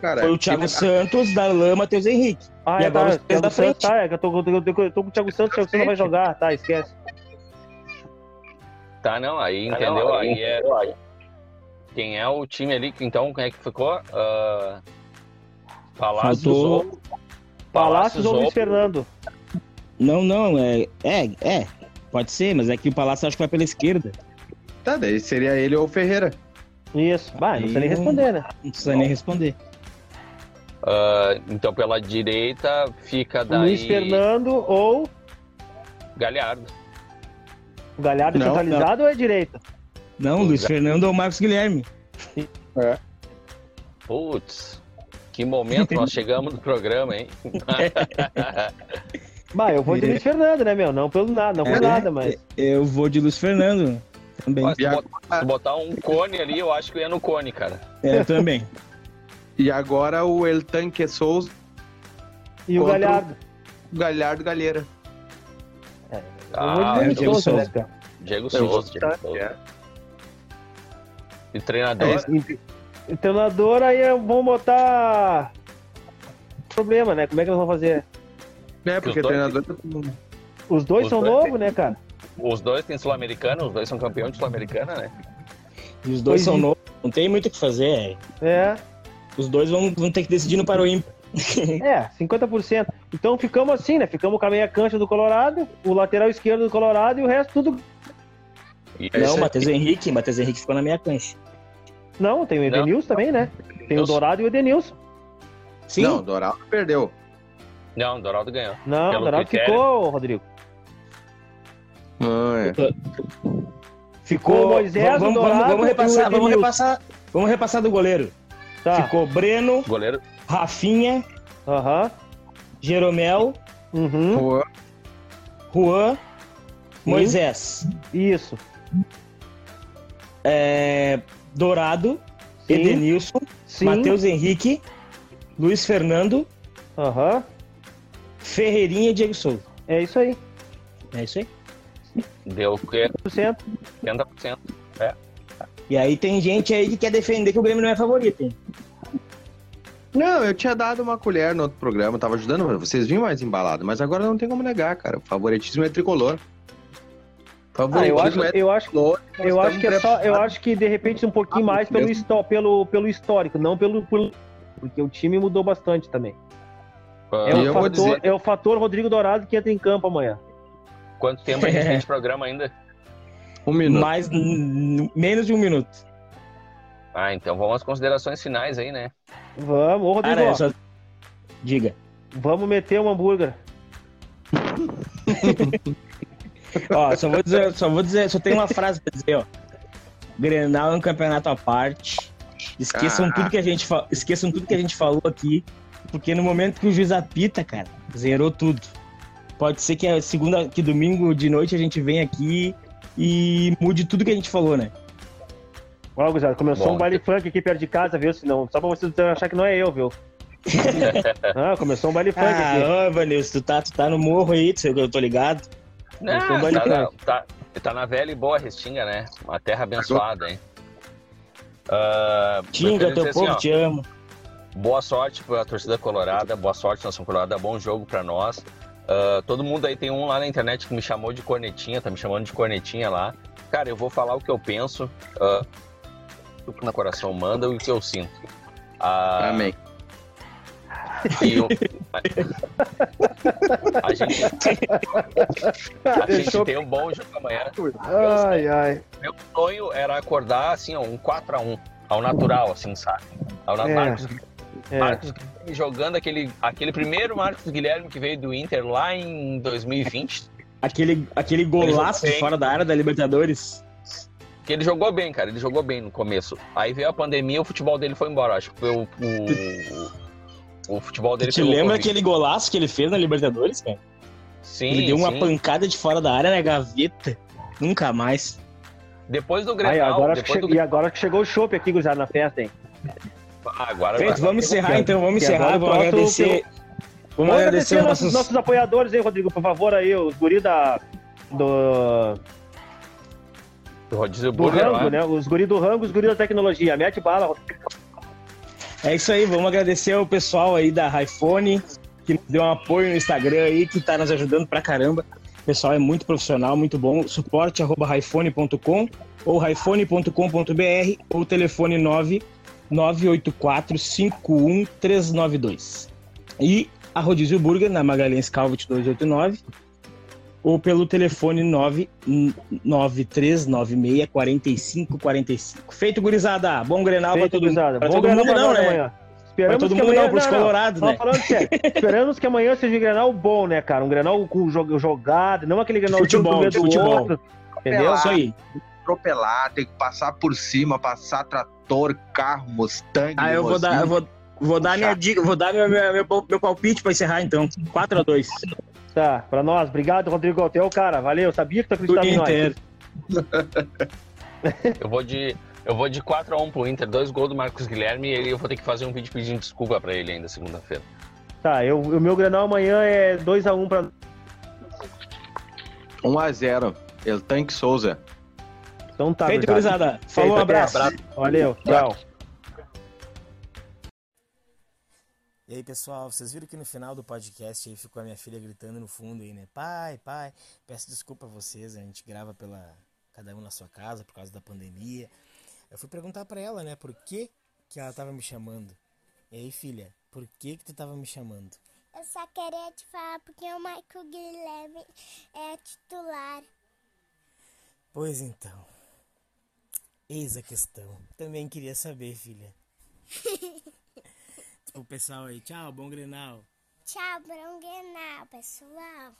Cara, foi o Thiago ele- Santos, Darlan, Matheus Henrique. Ah, E é, agora tá. Tá, da frente. tá, é eu tô, eu, tô, eu tô- eu tô com o Thiago Santos, o Thiago Santos não vai jogar, tá, esquece. Tá, não, aí entendeu? aí é. Quem é o time ali? Então, quem é que ficou? Ah, Palácios Faltou- ou. Palácios ou Luiz. Fernando? Não, não, é. É, é. Pode ser, mas é que o Palácio acho que vai pela esquerda. Tá, daí seria ele ou o Ferreira. Isso. Vai, não precisa nem Aí- responder, né? Não precisa nem responder. Ah, então, pela direita fica daí. Luiz Fernando ou Galhardo. o Galhardo Não, centralizado ou é direita? Não, Luiz Fernando ou Marcos Guilherme. Putz, que momento nós chegamos no programa, hein? [laughs] Bah, eu vou de É. Luiz Fernando, né, meu? Não pelo nada, não por É, nada, mas. Eu vou de Luiz Fernando também. Mas se, bot- se botar um cone ali, eu acho que eu ia no cone, cara. É, eu também. [laughs] E agora o El Tanque Souza, E o Contra o- Galhardo. Galhardo Galheira. eu Ah, é, Luiz Diego Souza, Souza. né, cara? Diego Eu Souza. Diego Souza. é. E treinador? É. E treinador, aí eu vou botar. Problema, né? Como é que nós vamos fazer? É, porque Os dois- treinador. Os dois Os são novos, né, cara? Os dois têm Sul-Americana, os dois são campeões de Sul-Americana, né? E os dois Pois são é. novos. Não tem muito o que fazer. é. É. Os dois vão, vão ter que decidir no Paroímpa. [laughs] É, 50%. Então ficamos assim, né? Ficamos com a meia cancha do Colorado, o lateral esquerdo do Colorado e o resto tudo. E Não. Matheus Henrique. Matheus Henrique ficou na minha cancha. Não, tem o Edenilson também, né? Tem o Dourado e o Edenilson. Sim, Não, Dourado perdeu. Não, o Doraldo ganhou. Não, Pelo o Dourado critério. ficou, Rodrigo. Ah, é. Ficou o Moisés, vamos, o vamos, Dourado vamos e repassar, o vamos repassar, vamos repassar do goleiro. Tá. Ficou Breno, Goleiro. Rafinha, Aham. Jeromel, Uhum. Juan, Juan, Moisés, Isso. é, Dourado, Sim. Edenilson, Sim. Matheus Henrique, Luiz Fernando, Aham. Ferreirinha e Diego Souza. É isso aí. É isso aí. Deu o quê? 100%. 70%. E aí tem gente aí que quer defender que o Grêmio não é favorito, hein? Não, eu tinha dado uma colher no outro programa, tava ajudando, vocês vinham mais embalado, mas agora não tem como negar, cara. O favoritismo é tricolor. Ah, eu Favoritismo acho, é eu acho, tricolor. eu acho que é só, eu acho que de repente um pouquinho mais pelo, histó- pelo, pelo histórico, não pelo, pelo- porque o time mudou bastante também. Ah, É o, eu vou fator, dizer- é o fator Rodrigo Dourado que entra em campo amanhã. Quanto tempo a gente tem de [laughs] programa ainda? Um minuto. Mais menos de um minuto. Ah, então vamos às considerações finais aí, né? Vamos, ô Rodrigo, Cara, só... Diga. vamos meter um hambúrguer. [laughs] Ó, só vou dizer, só vou dizer, só tem uma frase pra dizer, ó. Grenal é um campeonato à parte. Esqueçam Ah. tudo que a gente fa... esqueçam tudo que a gente falou aqui, porque no momento que o juiz apita, cara, zerou tudo. Pode ser que a segunda, que domingo de noite a gente venha aqui e mude tudo que a gente falou, né? Ó, Guzado, começou Bom, um baile funk aqui perto de casa, viu? Senão, só pra vocês achar que não é eu, viu? [laughs] ah, começou um baile funk aqui. Ah, Vanilson, tu tá, tu tá no morro aí, tu- eu tô ligado. Não, sou tá, baile na, tá, tá na velha e boa Restinga, né? Uma terra abençoada, hein? Ah, eu Tinga, teu povo assim, ó, te amo. Boa sorte pra torcida colorada, boa sorte nação colorada, bom jogo pra nós. Ah, todo mundo aí tem um lá na internet que me chamou de cornetinha, tá me chamando de cornetinha lá. Cara, eu vou falar o que eu penso, ah, o que meu coração manda e o que eu sinto. Ah, Amém. eu- a gente, a gente tem um bom jogo amanhã. Ai, ai. Meu sonho era acordar assim, ó, um 4x1. ao natural, assim, sabe? Ao É. Marcos, É. Marcos jogando aquele, aquele primeiro Marcos Guilherme que veio do Inter lá em 2020. Aquele, aquele golaço de fora da área da Libertadores. Que ele jogou bem, cara. Ele jogou bem no começo. Aí veio a pandemia o futebol dele foi embora. Acho que foi o. O, o futebol dele te lembra Covid. aquele golaço que ele fez na Libertadores, cara? Sim, ele deu uma sim. pancada de fora da área na gaveta. Nunca mais. Depois do Aí, Grenal. agora que depois che- do... E agora que chegou o chopp aqui, gurizada, na festa, hein? Ah, agora Feito, vamos encerrar então, vamos encerrar, vamos agradecer. Vamos Vamos agradecer agradecer os nossos, nossos. apoiadores aí, Rodrigo, por favor, aí, os guri da. Do, do Rodízio do Burger, rango, né? né? Os guri do rango, os guri da tecnologia. Mete bala. É isso aí, vamos agradecer ao pessoal aí da iPhone, que deu um apoio no Instagram aí, que tá nos ajudando pra caramba. O pessoal é muito profissional, muito bom. Suporte arroba raifone.com ou raifone.com.br ou telefone 9 984 51392. E a Rodízio Burger na Magalhães Calvet 289 ou pelo telefone 9 9396 4545. Feito, gurizada. Bom Grenal Feito, pra todo, gurizada. pra Bom todo Grenal mundo, não, né? amanhã. Esperamos Pra todo que mundo amanhã... não, pros não, colorados, né? falando [laughs] sério. Esperamos que amanhã seja um Grenal bom, né, cara? Um Grenal com jo- jogado, não aquele Grenal Futebol, do futebol. outro. Entendeu? Isso aí. Atropelar, tem que passar por cima, passar trator, carro, Mustang. Ah, eu vou dar, eu vou, vou dar minha dica, vou dar meu, meu, meu, meu palpite pra encerrar então. 4x2. Tá, pra nós. Obrigado, Rodrigo. O cara. Valeu. Sabia que tu Tudo acreditava em nós. inteiro. Eu vou de. Eu vou de 4x1 pro Inter, dois gols do Marcos Guilherme e eu vou ter que fazer um vídeo pedindo desculpa pra ele ainda segunda-feira. Tá, eu, o meu Grenal amanhã é 2x1 pra... 1x0. El Tanque Souza. Então tá, Feito, gurizada. Falou, um até. abraço. Valeu, tchau. E aí, pessoal, vocês viram que no final do podcast aí ficou a minha filha gritando no fundo aí, né? Pai, pai, peço desculpa a vocês, a gente grava pela cada um na sua casa por causa da pandemia. Eu fui perguntar pra ela, né, por que que ela tava me chamando. E aí, filha, por que que tu tava me chamando? Eu só queria te falar porque o Michael Guilherme é titular. Pois então. Eis a questão. Também queria saber, filha. [laughs] o pessoal aí, tchau, bom Grenal. Tchau, Bronguenal, pessoal.